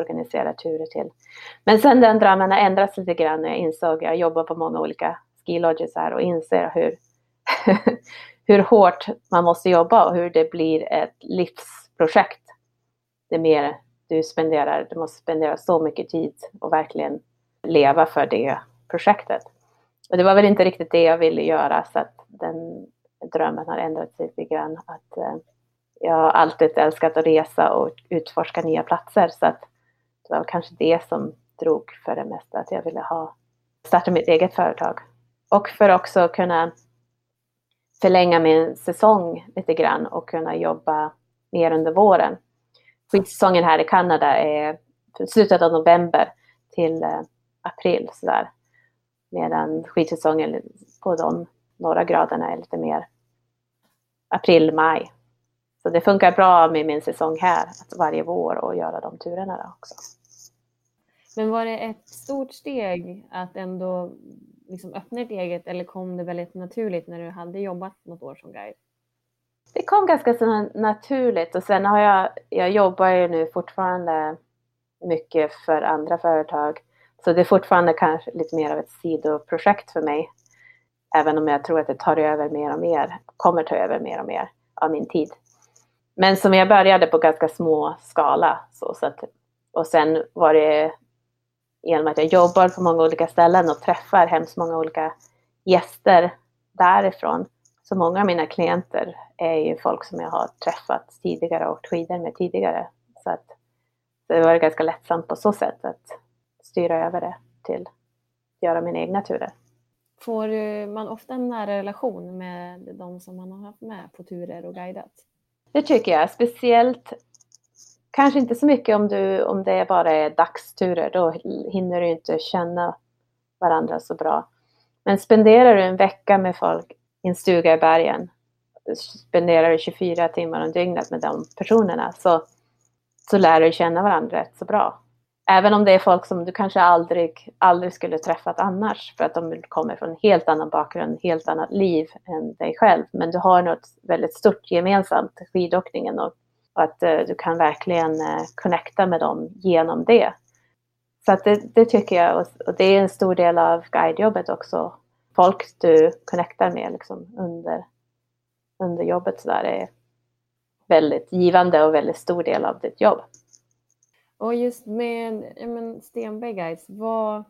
organiserar turer till. Men sen den drömmen har ändrats lite grann när jag insåg, jag jobbar på många olika skilodges här och inser hur, (laughs) hur hårt man måste jobba och hur det blir ett livsprojekt. Det mer du spenderar, du måste spendera så mycket tid och verkligen leva för det projektet. Och det var väl inte riktigt det jag ville göra så att den drömmen har ändrats lite grann. Att, eh, jag har alltid älskat att resa och utforska nya platser så att det var kanske det som drog för det mesta, att jag ville ha, starta mitt eget företag. Och för också kunna förlänga min säsong lite grann och kunna jobba mer under våren. Skidsäsongen här i Kanada är slutet av november till eh, april sådär. Medan skidsäsongen på de några graderna är lite mer april, maj. Så det funkar bra med min säsong här, att varje vår och göra de turerna också. Men var det ett stort steg att ändå liksom öppna ett eget eller kom det väldigt naturligt när du hade jobbat något år som guide? Det kom ganska så naturligt och sen har jag, jag jobbar ju nu fortfarande mycket för andra företag. Så det är fortfarande kanske lite mer av ett sidoprojekt för mig. Även om jag tror att det tar över mer och mer, kommer ta över mer och mer av min tid. Men som jag började på ganska små skala. Så, så att, och sen var det genom att jag jobbar på många olika ställen och träffar hemskt många olika gäster därifrån. Så många av mina klienter är ju folk som jag har träffat tidigare och åkt skidor med tidigare. Så att det var ganska lättsamt på så sätt att styra över det till att göra mina egna turer. Får man ofta en nära relation med de som man har haft med på turer och guidat? Det tycker jag, speciellt kanske inte så mycket om, du, om det bara är dagsturer, då hinner du inte känna varandra så bra. Men spenderar du en vecka med folk i en stuga i bergen, spenderar du 24 timmar om dygnet med de personerna, så, så lär du känna varandra rätt så bra. Även om det är folk som du kanske aldrig, aldrig skulle träffat annars för att de kommer från en helt annan bakgrund, helt annat liv än dig själv. Men du har något väldigt stort gemensamt, skidåkningen och, och att eh, du kan verkligen eh, connecta med dem genom det. Så att det, det tycker jag och, det är en stor del av guidejobbet också. Folk du connectar med liksom under, under jobbet så där är väldigt givande och väldigt stor del av ditt jobb. Och just med ja, men Stenberg Guides, vad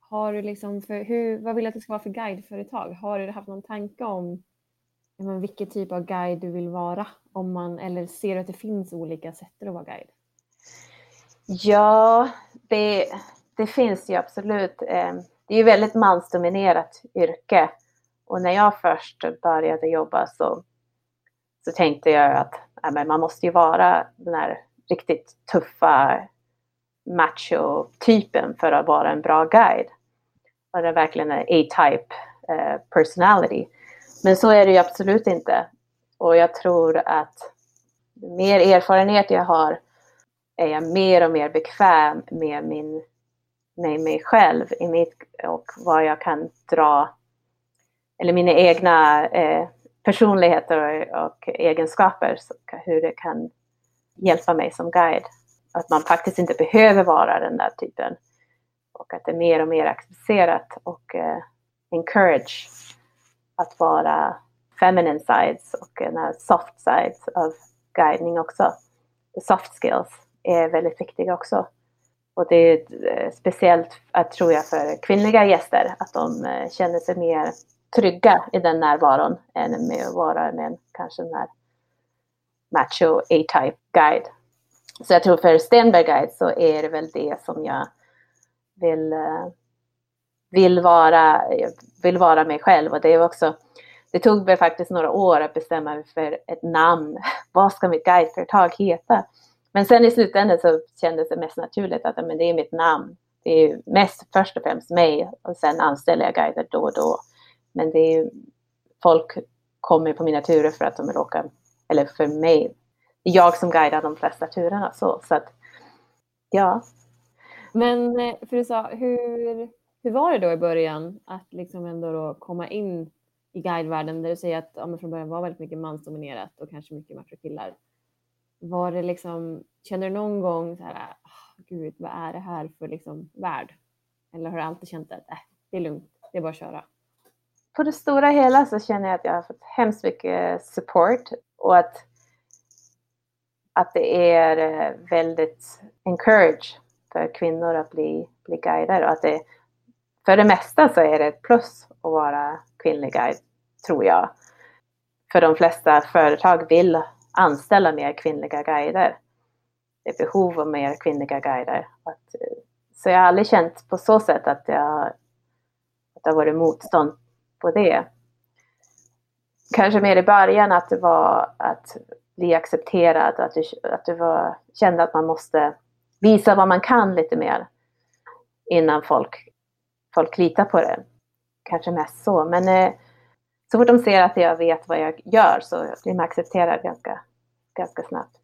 har du liksom för, hur, vad vill du att det ska vara för guideföretag? Har du haft någon tanke om men vilken typ av guide du vill vara? Om man, eller ser du att det finns olika sätt att vara guide? Ja, det, det finns ju absolut. Eh, det är ju väldigt mansdominerat yrke. Och när jag först började jobba så, så tänkte jag att ja, men man måste ju vara den här riktigt tuffa macho-typen för att vara en bra guide. Och det är verkligen en A-type eh, personality. Men så är det ju absolut inte. Och jag tror att mer erfarenhet jag har är jag mer och mer bekväm med, min, med mig själv i mitt, och vad jag kan dra, eller mina egna eh, personligheter och, och egenskaper, så, hur det kan hjälpa mig som guide. Att man faktiskt inte behöver vara den där typen. Och att det är mer och mer accepterat och eh, encourage att vara feminine sides och soft sides av guidning också. The soft skills är väldigt viktiga också. Och det är eh, speciellt, eh, tror jag, för kvinnliga gäster att de eh, känner sig mer trygga i den närvaron än med att vara med en, kanske den här macho A-type guide. Så jag tror för Stenberg Guide så är det väl det som jag vill, uh, vill, vara, vill vara mig själv. Och det är också, det tog mig faktiskt några år att bestämma mig för ett namn. (laughs) Vad ska mitt guideföretag heta? Men sen i slutändan så kändes det mest naturligt att men det är mitt namn. Det är mest först och främst mig och sen anställer jag guider då och då. Men det är folk kommer på mina turer för att de vill åka eller för mig, jag som guidar de flesta turerna. Så, så att, ja. Men eh, för du sa, hur, hur var det då i början att liksom ändå då komma in i guidevärlden där du säger att ja, från början var väldigt mycket mansdominerat och kanske mycket machokillar. Var det liksom, känner du någon gång så här, oh, gud vad är det här för liksom värld? Eller har du alltid känt att äh, det är lugnt, det är bara att köra? På det stora hela så känner jag att jag har fått hemskt mycket support och att, att det är eh, väldigt encourage för kvinnor att bli, bli guider och att det för det mesta så är det ett plus att vara kvinnlig guide, tror jag. För de flesta företag vill anställa mer kvinnliga guider. Det är behov av mer kvinnliga guider. Eh, så jag har aldrig känt på så sätt att, jag, att det har varit motstånd på det. Kanske mer i början att det var att bli accepterad, att du, att du var, kände att man måste visa vad man kan lite mer innan folk folk litar på det. Kanske mest så. Men eh, så fort de ser att jag vet vad jag gör så blir man accepterad ganska, ganska snabbt.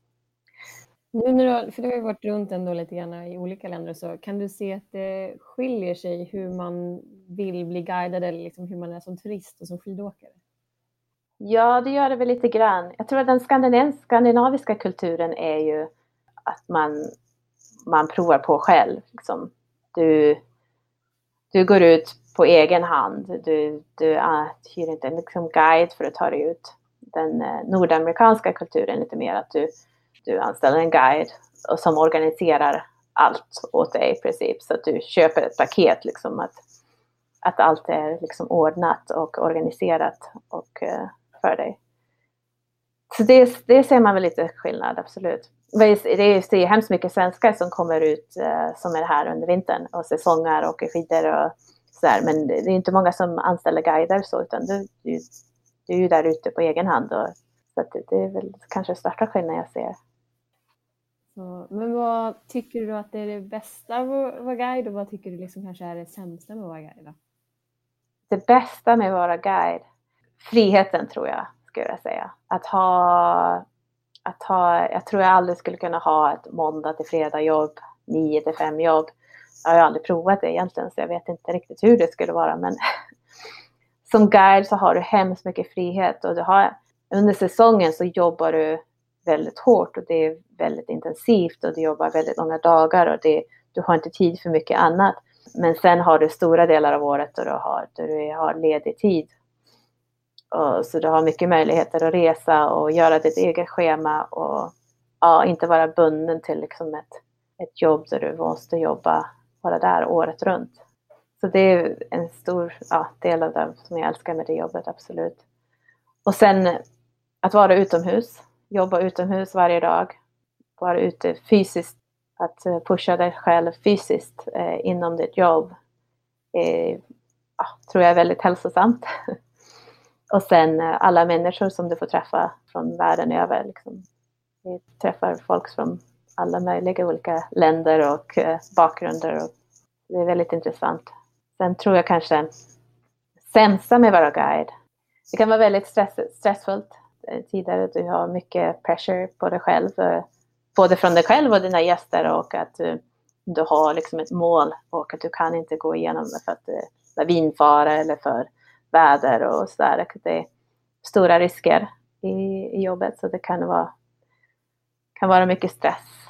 Nu när du, för du har ju varit runt ändå lite grann i olika länder så kan du se att det skiljer sig hur man vill bli guidad eller liksom hur man är som turist och som skidåkare? Ja, det gör det väl lite grann. Jag tror att den skandinaviska kulturen är ju att man, man provar på själv. Liksom. Du, du går ut på egen hand. Du, du uh, hyr inte en liksom, guide för att ta dig ut. Den uh, nordamerikanska kulturen är lite mer att du, du anställer en guide och som organiserar allt åt dig i princip. Så att du köper ett paket, liksom att, att allt är liksom ordnat och organiserat och, uh, för dig. Så det, det ser man väl lite skillnad, absolut. Det är, är hemskt mycket svenskar som kommer ut eh, som är här under vintern och säsongar och åker skidor och sådär. Men det är inte många som anställer guider så, utan du, du, du är ju där ute på egen hand. Och, så det, det, är väl kanske största skillnaden jag ser. Så, men vad tycker du att det är det bästa med att vara guide och vad tycker du liksom kanske är det sämsta med att vara guide? Då? Det bästa med att vara guide? Friheten tror jag skulle jag säga. Att ha, att ha, jag tror jag aldrig skulle kunna ha ett måndag till fredag jobb, nio till fem jobb. Jag har ju aldrig provat det egentligen så jag vet inte riktigt hur det skulle vara men (laughs) som guide så har du hemskt mycket frihet och du har, under säsongen så jobbar du väldigt hårt och det är väldigt intensivt och du jobbar väldigt långa dagar och det, du har inte tid för mycket annat. Men sen har du stora delar av året då du har, då du har ledig tid så du har mycket möjligheter att resa och göra ditt eget schema och ja, inte vara bunden till liksom ett, ett jobb där du måste jobba, vara där året runt. Så det är en stor ja, del av det som jag älskar med det jobbet, absolut. Och sen att vara utomhus, jobba utomhus varje dag, vara ute fysiskt, att eh, pusha dig själv fysiskt eh, inom ditt jobb, eh, ja, tror jag är väldigt hälsosamt. (laughs) Och sen eh, alla människor som du får träffa från världen över. Liksom. Vi träffar folk från alla möjliga olika länder och eh, bakgrunder. Och det är väldigt intressant. Sen tror jag kanske sämsta med att vara guide. Det kan vara väldigt stress, stressfullt eh, tidigare. Du har mycket pressure på dig själv. Både från dig själv och dina gäster och att du, du har liksom ett mål och att du kan inte gå igenom det för att det är lavinfara eller för väder och sådär. Det är stora risker i, i jobbet så det kan vara, kan vara mycket stress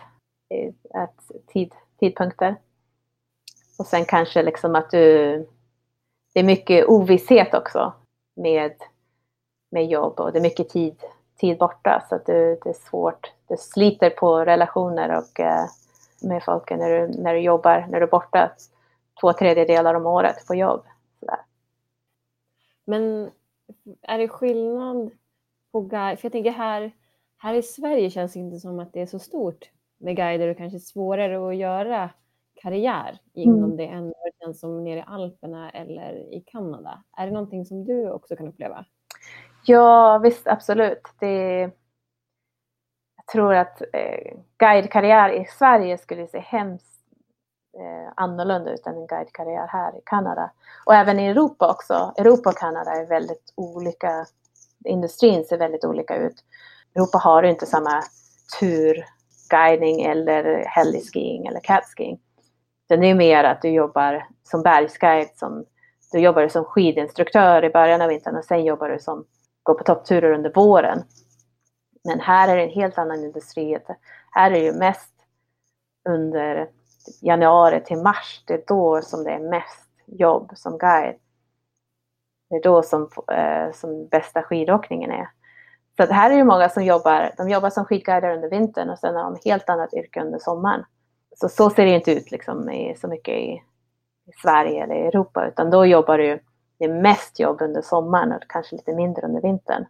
i ett tid, tidpunkter. Och sen kanske liksom att du, det är mycket ovisshet också med, med jobb och det är mycket tid, tid borta så att du, det är svårt. Det sliter på relationer och eh, med folk när du, när du jobbar, när du är borta två tredjedelar om året på jobb. Men är det skillnad på guide? För jag tänker här, här i Sverige känns det inte som att det är så stort med guider och kanske svårare att göra karriär inom mm. det än vad det känns som nere i Alperna eller i Kanada. Är det någonting som du också kan uppleva? Ja, visst absolut. Det, jag tror att eh, guidekarriär i Sverige skulle se hemskt eh, annorlunda ut än en guidekarriär här i Kanada. Och även i Europa också. Europa och Kanada är väldigt olika. Industrin ser väldigt olika ut. Europa har inte samma turguidning eller helgskiing eller catskiing. Det är mer att du jobbar som bergsguide, som, du jobbar som skidinstruktör i början av vintern och sen jobbar du som går på toppturer under våren. Men här är det en helt annan industri. Här är det ju mest under januari till mars. Det är då som det är mest jobb som guide. Det är då som, eh, som bästa skidåkningen är. Så här är det många som jobbar, de jobbar som skidguider under vintern och sen har de helt annat yrke under sommaren. Så, så ser det inte ut liksom i, så mycket i, i Sverige eller Europa utan då jobbar du, det är mest jobb under sommaren och kanske lite mindre under vintern.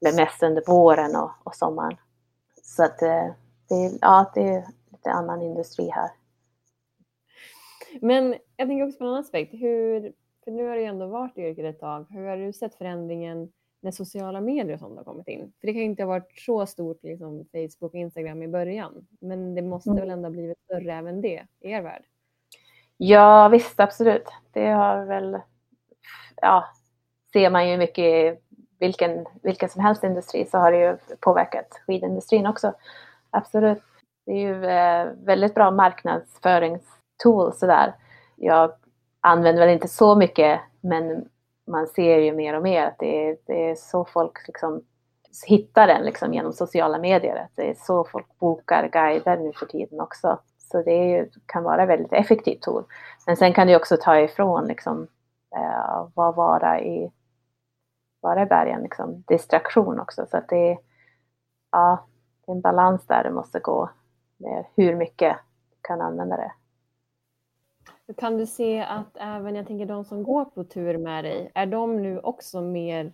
Eller mest under våren och, och sommaren. Så att eh, det, ja, det är lite annan industri här. Men jag tänker också på en annan aspekt. Hur, för nu har du ändå varit i yrket ett tag. Hur har du sett förändringen när sociala medier och sånt har kommit in? För det kan ju inte ha varit så stort liksom Facebook och Instagram i början. Men det måste mm. väl ändå ha blivit större även det i er värld? Ja visst, absolut. Det har väl, ja, ser man ju mycket vilken, vilken som helst industri så har det ju påverkat skidindustrin också. Absolut. Det är ju eh, väldigt bra tool sådär. Jag använder väl inte så mycket men man ser ju mer och mer att det är, det är så folk liksom hittar den liksom genom sociala medier. det är så folk bokar guider nu för tiden också. Så det ju, kan vara ett väldigt effektivt tool. Men sen kan det också ta ifrån liksom, eh, vad vara i, vara i bergen, liksom, distraktion också. Så att det är, ja, det är en balans där det måste gå med hur mycket du kan använda det. Kan du se att även, jag tänker de som går på tur med dig, är de nu också mer,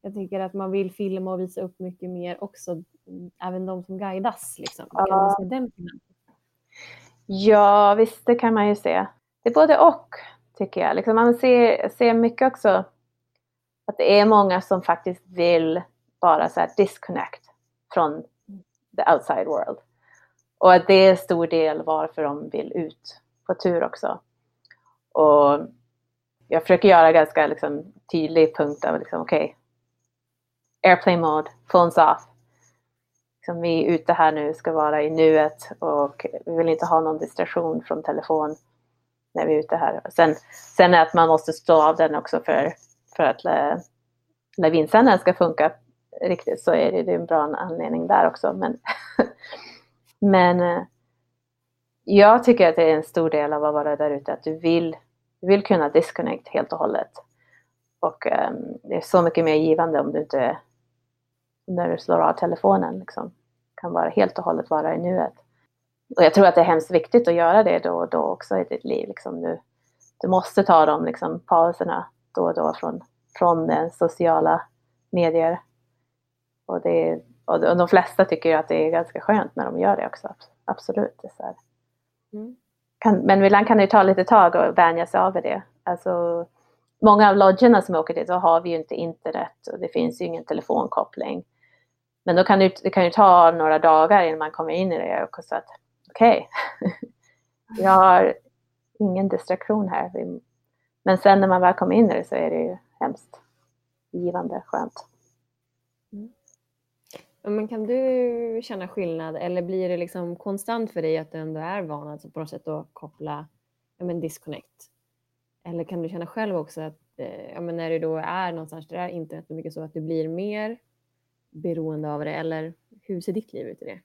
jag tänker att man vill filma och visa upp mycket mer också, även de som guidas liksom? Kan ja. du se den Ja, visst det kan man ju se. Det är både och tycker jag. Liksom man ser, ser mycket också att det är många som faktiskt vill bara så disconnect från the outside world. Och att det är en stor del varför de vill ut på tur också. Och jag försöker göra ganska liksom, tydlig punkt av liksom, okej, okay, airplane mode, phones off. Liksom, vi är ute här nu, ska vara i nuet och vi vill inte ha någon distraktion från telefon när vi är ute här. Sen, sen är att man måste stå av den också för, för att eh, lavinsändaren ska funka riktigt så är det, det är en bra anledning där också. Men, (laughs) men eh, jag tycker att det är en stor del av att vara där ute, att du vill, du vill kunna disconnect helt och hållet. Och um, det är så mycket mer givande om du inte, när du slår av telefonen, liksom, kan vara helt och hållet vara i nuet. Och jag tror att det är hemskt viktigt att göra det då och då också i ditt liv. Liksom, du, du måste ta de liksom, pauserna då och då från, från den sociala medier. Och, det, och de flesta tycker ju att det är ganska skönt när de gör det också. Absolut. Det är Mm. Kan, men ibland kan det ta lite tag att vänja sig av det. Alltså, många av lodgerna som åker dit så har vi ju inte internet och det finns ju ingen telefonkoppling. Men då kan det, det kan ju ta några dagar innan man kommer in i det och så att okej, okay. (laughs) jag har ingen distraktion här. Men sen när man väl kommer in i det så är det ju hemskt givande, skönt. Men kan du känna skillnad eller blir det liksom konstant för dig att du ändå är van alltså på något sätt att koppla ja, men disconnect? Eller kan du känna själv också att eh, ja, men när du då är någonstans där internet är mycket så att du blir mer beroende av det eller hur ser ditt liv ut i det?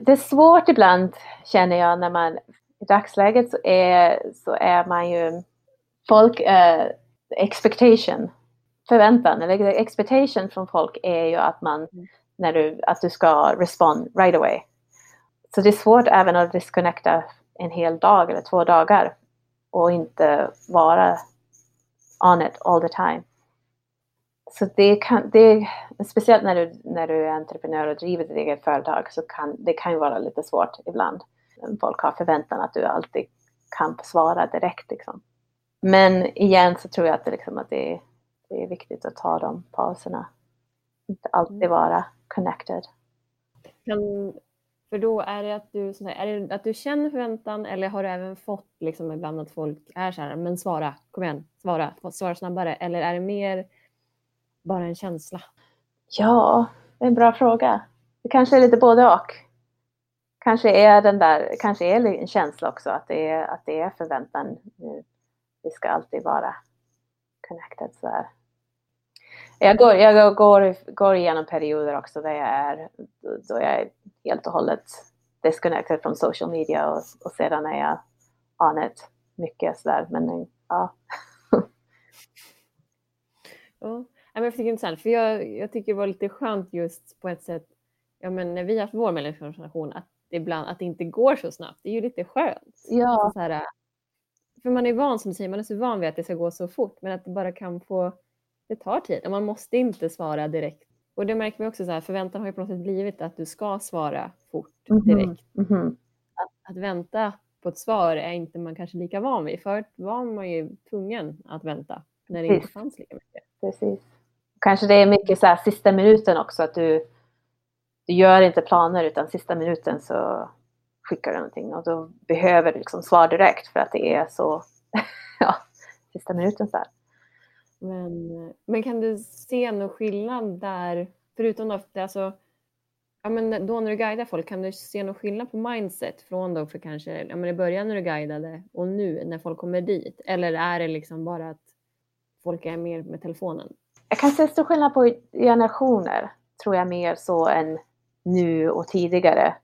Det är svårt ibland känner jag när man i dagsläget så är, så är man ju folk, uh, expectation, förväntan eller expectation från folk är ju att man mm när du, att du ska respond right away. Så det är svårt även att disconnecta en hel dag eller två dagar och inte vara on it all the time. Så det kan, det, speciellt när du, när du är entreprenör och driver ditt eget företag så kan det kan ju vara lite svårt ibland. Folk har förväntan att du alltid kan svara direkt. Liksom. Men igen så tror jag att det, liksom, att det, det är viktigt att ta de pauserna. Inte alltid mm. vara connected. Kan, för då är det, att du, är det att du känner förväntan eller har du även fått liksom ibland att folk är så här, men svara, kom igen, svara, svara snabbare. Eller är det mer bara en känsla? Ja, det är en bra fråga. Det kanske är lite både och. kanske är den där, kanske är en känsla också att det är, att det är förväntan. Vi ska alltid vara connected så här. Jag går, jag går, går igenom perioder också där jag är, då jag är helt och hållet disconnected från social media och, och sedan är jag on it mycket sådär. Men ja. ja. Jag tycker det är intressant, för jag, jag tycker det var lite skönt just på ett sätt, ja men när vi har haft vår medlemsorganisation, att det ibland att det inte går så snabbt. Det är ju lite skönt. Ja. Alltså så här, för man är van, som du säger, man är så van vid att det ska gå så fort, men att det bara kan få, det tar tid och man måste inte svara direkt. Och det märker vi också, så här, förväntan har ju på något sätt blivit att du ska svara fort Mhm, direkt. mhm. Att, att vänta på ett svar är inte man kanske lika van vid. Förut var man ju tvungen att vänta när det inte Visst. fanns lika mycket. Precis. Kanske det är mycket så här sista minuten också att du, du gör inte planer utan sista minuten så skickar du någonting och då behöver du liksom svar direkt för att det är så, (laughs) ja, sista minuten så här. Men, men kan du se någon skillnad där, förutom då, det alltså, ja, men då när du guidar folk, kan du se någon skillnad på mindset från då för kanske ja, men i början när du guidade och nu när folk kommer dit? Eller är det liksom bara att folk är mer med telefonen? Jag kan se stor skillnad på generationer, tror jag mer så än nu och tidigare.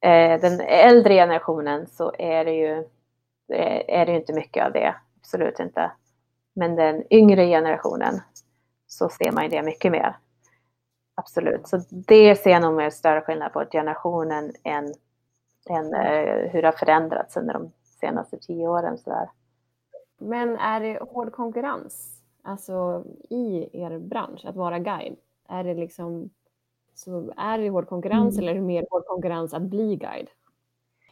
Eh, den äldre generationen så är det ju eh, är det ju inte mycket av det, absolut inte. Men den yngre generationen så ser man ju det mycket mer. Absolut, så det ser jag nog mer större skillnad på generationen än, än eh, hur det har förändrats under de senaste tio åren. Så där. Men är det hård konkurrens alltså i er bransch att vara guide? Är det liksom så är det hård konkurrens Mm. eller är det mer hård konkurrens att bli guide?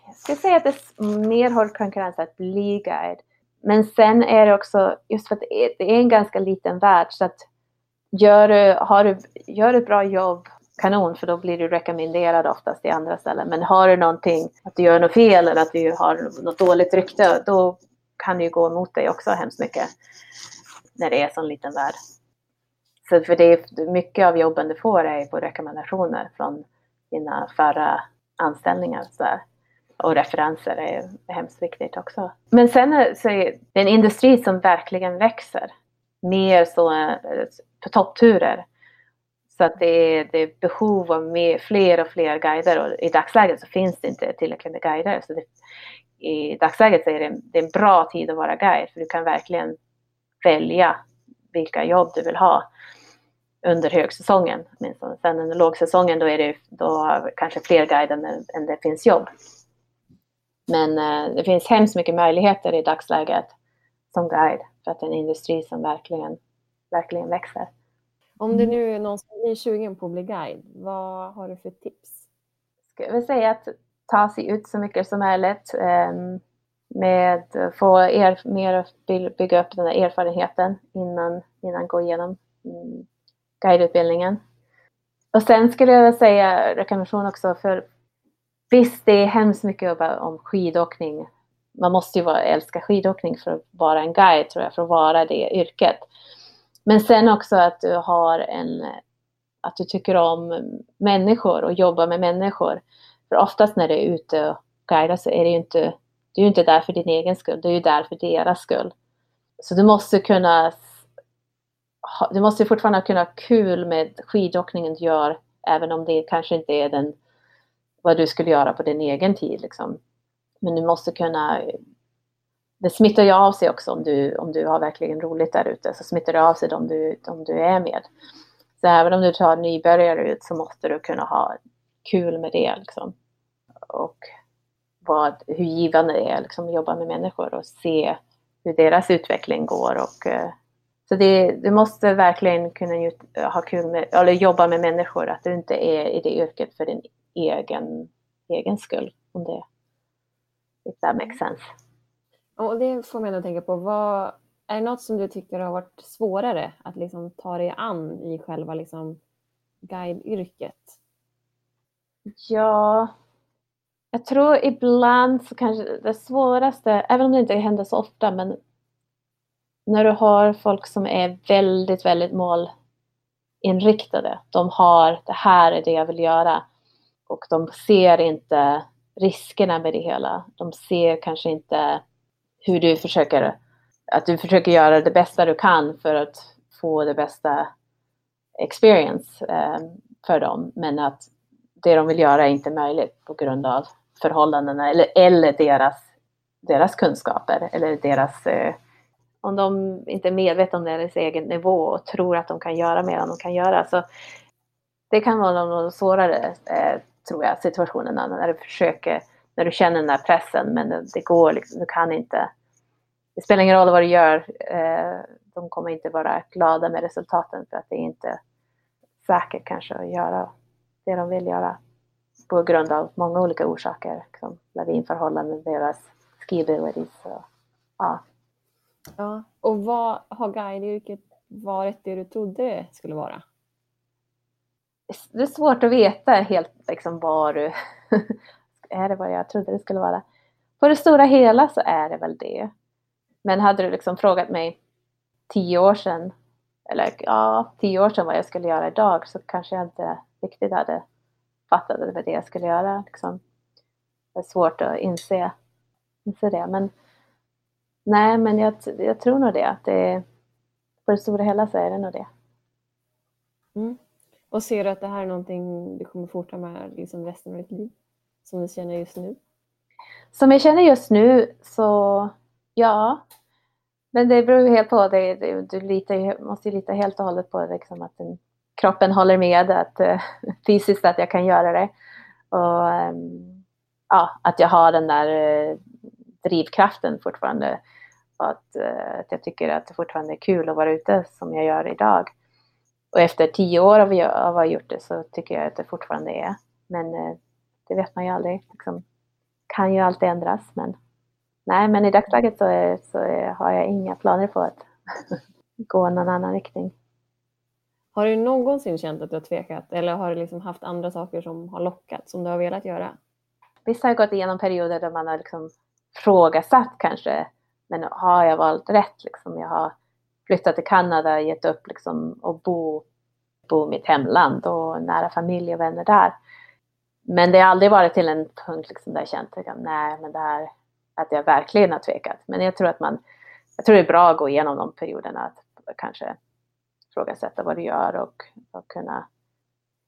Jag skulle säga att det är mer hård konkurrens att bli guide. Men sen är det också, just för att det är, det är en ganska liten värld, så att gör du, har du, gör du ett bra jobb, kanon, för då blir du rekommenderad oftast i andra ställen. Men har du någonting, att du gör något fel eller att du har något dåligt rykte, då kan det ju gå emot dig också hemskt mycket. När det är en sån liten värld. Så för det är mycket av jobben du får är på rekommendationer från dina förra anställningar. Så där. Och referenser är hemskt viktigt också. Men sen så är det en industri som verkligen växer. Mer så eh, på toppturer. Så att det är, det är behov av mer, fler och fler guider och i dagsläget så finns det inte tillräckligt med guider. Så det, I dagsläget så är det, det är en bra tid att vara guide för du kan verkligen välja vilka jobb du vill ha under högsäsongen. åtminstone. Sen under lågsäsongen då är det då kanske fler guider än, än det finns jobb. Men eh, det finns hemskt mycket möjligheter i dagsläget som guide för att det är en industri som verkligen, verkligen växer. Om det nu är någon som blir sugen på att bli guide, vad har du för tips? Jag väl säga att ta sig ut så mycket som möjligt eh, med få er, mer by- bygga upp den här erfarenheten innan, innan gå igenom mm, guideutbildningen. Och sen skulle jag säga rekommendation också för visst det är hemskt mycket att- om skidåkning. Man måste ju vara, älska skidåkning för att vara en guide tror jag, för att vara det yrket. Men sen också att du har en, att du tycker om människor och jobbar med människor. För oftast när du är ute och guidar så är det ju inte, du är ju inte där för din egen skull, du är ju där för deras skull. Så du måste kunna, du måste fortfarande kunna ha kul med skidåkningen du gör, även om det kanske inte är den, vad du skulle göra på din egen tid. Liksom. Men du måste kunna, det smittar ju av sig också om du, om du har verkligen roligt där ute, så smittar det av sig om du, om du är med. Så även om du tar nybörjare ut så måste du kunna ha kul med det. Liksom. Och vad, hur givande det är liksom, att jobba med människor och se hur deras utveckling går. Och, eh, så det, du måste verkligen kunna ha kul med, eller jobba med människor, att du inte är i det yrket för din egen, egen skull. Om det if that makes sense. Och det får mig ändå tänka på, vad, är det något som du tycker har varit svårare att liksom ta dig an i själva liksom guideyrket? Ja, jag tror ibland så kanske det svåraste, även om det inte händer så ofta, men när du har folk som är väldigt, väldigt målinriktade. De har, det här är det jag vill göra och de ser inte riskerna med det hela. De ser kanske inte hur du försöker, att du försöker göra det bästa du kan för att få det bästa experience eh, för dem, men att det de vill göra är inte möjligt på grund av förhållandena eller, eller deras, deras kunskaper eller deras eh, om de inte är medvetna om deras egen nivå och tror att de kan göra mer än de kan göra. Så det kan vara någon av de svårare, eh, tror jag, situationen när du försöker, när du känner den där pressen men det, det går liksom, du kan inte. Det spelar ingen roll vad du gör, eh, de kommer inte vara glada med resultaten för att det är inte säkert kanske att göra det de vill göra på grund av många olika orsaker, liksom lavinförhållanden, deras skiabilities. Och, ja. ja. Och vad har guideyrket varit det du trodde det skulle vara? Det är svårt att veta helt liksom vad du... (laughs) är det vad jag trodde det skulle vara? På det stora hela så är det väl det. Men hade du liksom frågat mig tio år sedan, eller ja, tio år sedan vad jag skulle göra idag så kanske jag inte riktigt hade fattat att det var det jag skulle göra. Liksom. Det är svårt att inse, inse det. Men nej, men jag, jag tror nog det. Att det på det stora hela så är det nog det. Mm. Och ser du att det här är någonting du kommer fortsätta med liksom resten av ditt liv? Som du känner just nu? Som jag känner just nu så ja. Men det beror ju helt på. Det, det, du litar, måste ju lita helt och hållet på liksom att den, kroppen håller med. Att, uh, (laughs) fysiskt att jag kan göra det. Och um, ja, att jag har den där uh, drivkraften fortfarande. Och att, uh, att jag tycker att det fortfarande är kul att vara ute som jag gör idag. Och efter tio år av, av att ha gjort det så tycker jag att det fortfarande är. Men eh, det vet man ju aldrig. Liksom, kan ju alltid ändras. Men nej, men i dagsläget så, är, så är, har jag inga planer på att (laughs) gå någon annan riktning. Har du någonsin känt att du har tvekat eller har du liksom haft andra saker som har lockat som du har velat göra? Visst har jag gått igenom perioder där man har liksom frågasatt kanske, men har jag valt rätt? Liksom? Jag har flyttat till Kanada, gett upp liksom och bo, bo i mitt hemland och nära familj och vänner där. Men det har aldrig varit till en punkt liksom där jag känt att nej, men det här, att jag verkligen har tvekat. Men jag tror att man, jag tror det är bra att gå igenom de perioderna, att kanske ifrågasätta vad du gör och, och kunna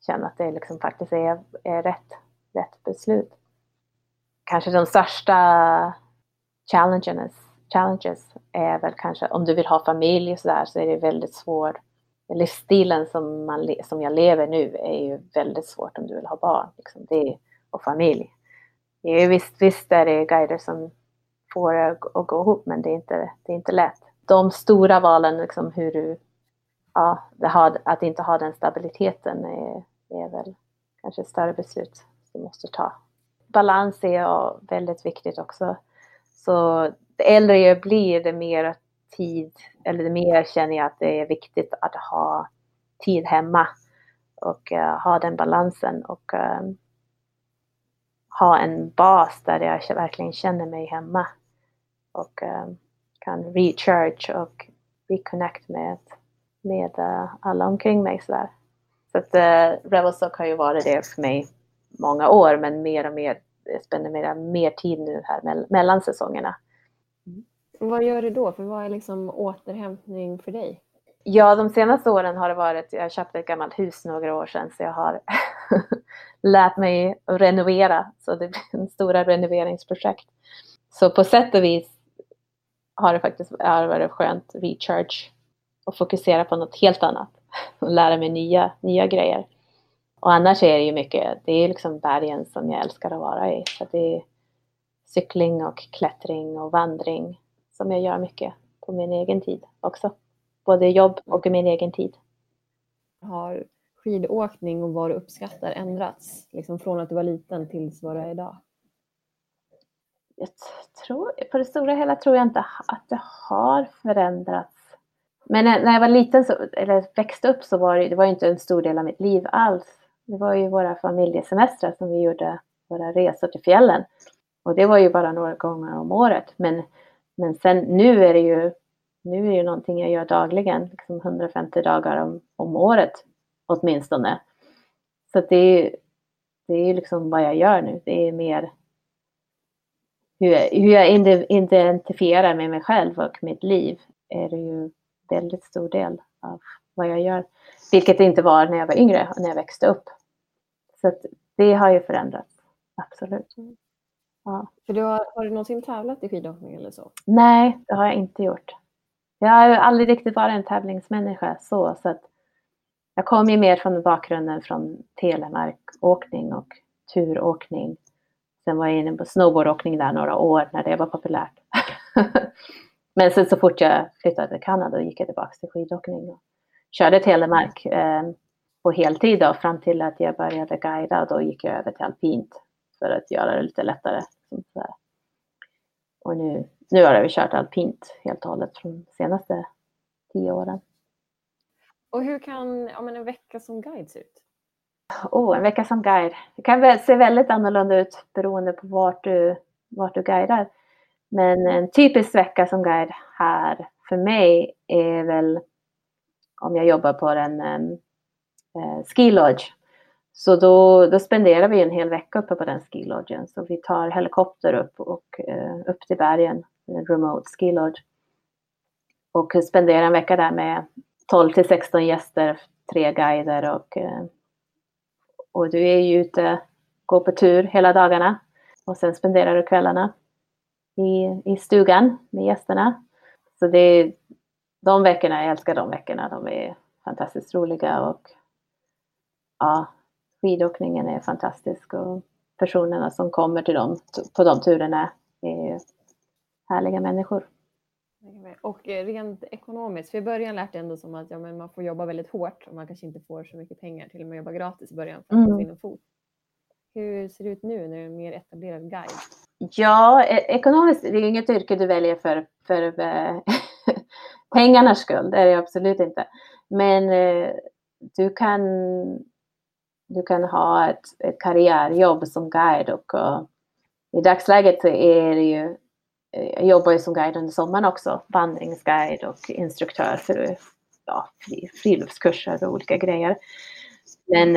känna att det liksom faktiskt är, är rätt, rätt beslut. Kanske de största challenges challenges är väl kanske om du vill ha familj och sådär så är det väldigt svårt. Livsstilen som, man, som jag lever nu är ju väldigt svårt om du vill ha barn liksom. det och familj. Det är, visst, visst är det guider som får det att gå ihop men det är inte, det är inte lätt. De stora valen, liksom hur du, ja, har, att inte ha den stabiliteten är, är väl kanske ett större beslut du måste ta. Balans är väldigt viktigt också. Så äldre jag blir, det mer tid, eller det mer känner jag att det är viktigt att ha tid hemma och uh, ha den balansen och uh, ha en bas där jag verkligen känner mig hemma och uh, kan recharge och reconnect med, med alla omkring mig sådär. Så att uh, Revelstock har ju varit det för mig många år men mer och mer, jag spenderar mer tid nu här mellan säsongerna vad gör du då? För vad är liksom återhämtning för dig? Ja, de senaste åren har det varit, jag köpte ett gammalt hus några år sedan så jag har (laughs) lärt mig att renovera. Så det blir en stora renoveringsprojekt. Så på sätt och vis har det faktiskt varit skönt recharge och fokusera på något helt annat (laughs) och lära mig nya, nya grejer. Och annars är det ju mycket, det är liksom bergen som jag älskar att vara i. Så det är cykling och klättring och vandring som jag gör mycket på min egen tid också. Både jobb och min egen tid. Har skidåkning och vad du uppskattar ändrats? Liksom från att du var liten tills vad du är idag? Jag tror, på det stora hela tror jag inte att det har förändrats. Men när jag var liten, så, eller växte upp, så var det, det var inte en stor del av mitt liv alls. Det var ju våra familjesemestrar som vi gjorde, våra resor till fjällen. Och det var ju bara några gånger om året. Men men sen nu är det ju, nu är det någonting jag gör dagligen, liksom 150 dagar om, om året åtminstone. Så det är det är ju liksom vad jag gör nu. Det är mer hur jag, hur jag identifierar med mig själv och mitt liv är det ju väldigt stor del av vad jag gör. Vilket det inte var när jag var yngre och när jag växte upp. Så det har ju förändrats, absolut. Mm. Ja. För du har, har du någonsin tävlat i skidåkning eller så? Nej, det har jag inte gjort. Jag har aldrig riktigt varit en tävlingsmänniska så, så att jag kom ju mer från bakgrunden från telemarkåkning och turåkning. Sen var jag inne på snowboardåkning där några år när det var populärt. (laughs) Men sen så fort jag flyttade till Kanada gick jag tillbaka till skidåkning och körde telemark eh, på heltid då, fram till att jag började guida och då gick jag över till alpint för att göra det lite lättare. Och nu, nu har vi kört alpint helt och hållet från de senaste tio åren. Och hur kan ja, men en vecka som guide se ut? Oh, en vecka som guide. Det kan se väldigt annorlunda ut beroende på vart du, vart du guidar. Men en typisk vecka som guide här för mig är väl om jag jobbar på en um, uh, ski lodge. Så då, då spenderar vi en hel vecka uppe på den ski lodgen. Så vi tar helikopter upp och eh, upp till bergen, remote ski lodge. Och spenderar en vecka där med 12 till 16 gäster, tre guider och, eh, och du är ju ute, går på tur hela dagarna. Och sen spenderar du kvällarna i, i stugan med gästerna. Så det är de veckorna, jag älskar de veckorna. De är fantastiskt roliga och ja, skidåkningen är fantastisk och personerna som kommer till dem på de turerna är härliga människor. Och eh, rent ekonomiskt, för i början lät det ändå som att ja, men man får jobba väldigt hårt och man kanske inte får så mycket pengar till och med jobba gratis i början för att mm. få in en fot. Hur ser det ut nu när du är en mer etablerad guide? Ja, e-, ekonomiskt, det är inget yrke du väljer för, för eh, (laughs) pengarnas skull, det är det absolut inte. Men eh, du kan, du kan ha ett, ett karriärjobb som guide och, och i dagsläget är det ju, eh, jag jobbar ju som guide under sommaren också, vandringsguide och instruktör för ja, friluftskurser och olika grejer. Men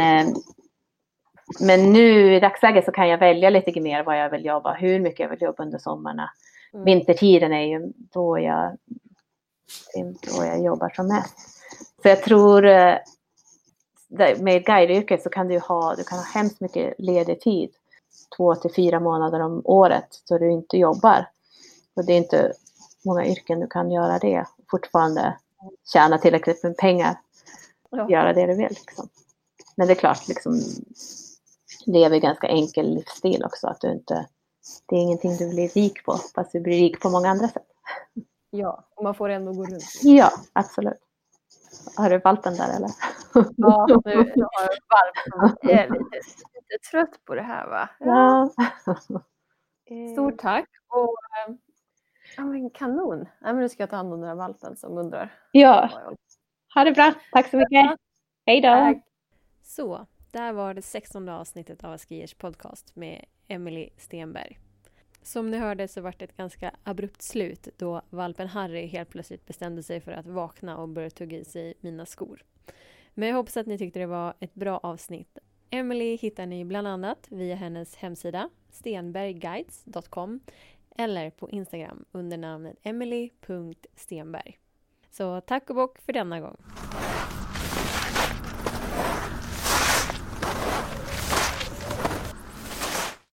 men nu i dagsläget så kan jag välja lite mer vad jag vill jobba, hur mycket jag vill jobba under sommarna. Mm. Vintertiden är ju då jag, då jag jobbar som mest. Så jag tror eh, med guideyrket så kan du ha, du kan ha hemskt mycket ledig tid. Två till fyra månader om året då du inte jobbar. Och det är inte många yrken du kan göra det. Fortfarande tjäna tillräckligt med pengar. Ja. Göra det du vill. Liksom. Men det är klart, liksom, lever ganska enkel livsstil också. Att du inte, det är ingenting du blir rik på, fast du blir rik på många andra sätt. Ja, man får ändå gå runt. Ja, absolut. Har du valpen där eller? Ja, (laughs) nu har jag valpen. Jag är lite, lite trött på det här va? Ja. Stort tack. Och, eh, ja, men kanon. Ja, men nu ska jag ta hand om den här valpen som undrar. Ja. Ha det bra. Tack så mycket. Hej då. Så, där var det sextonde avsnittet av Askiers podcast med Emily Stenberg. Som ni hörde så var det ett ganska abrupt slut då valpen Harry helt plötsligt bestämde sig för att vakna och börja tugga i sig mina skor. Men jag hoppas att ni tyckte det var ett bra avsnitt. Emily hittar ni bland annat via hennes hemsida stenbergguides.com eller på Instagram under namnet emily.stenberg. Så tack och bock för denna gång.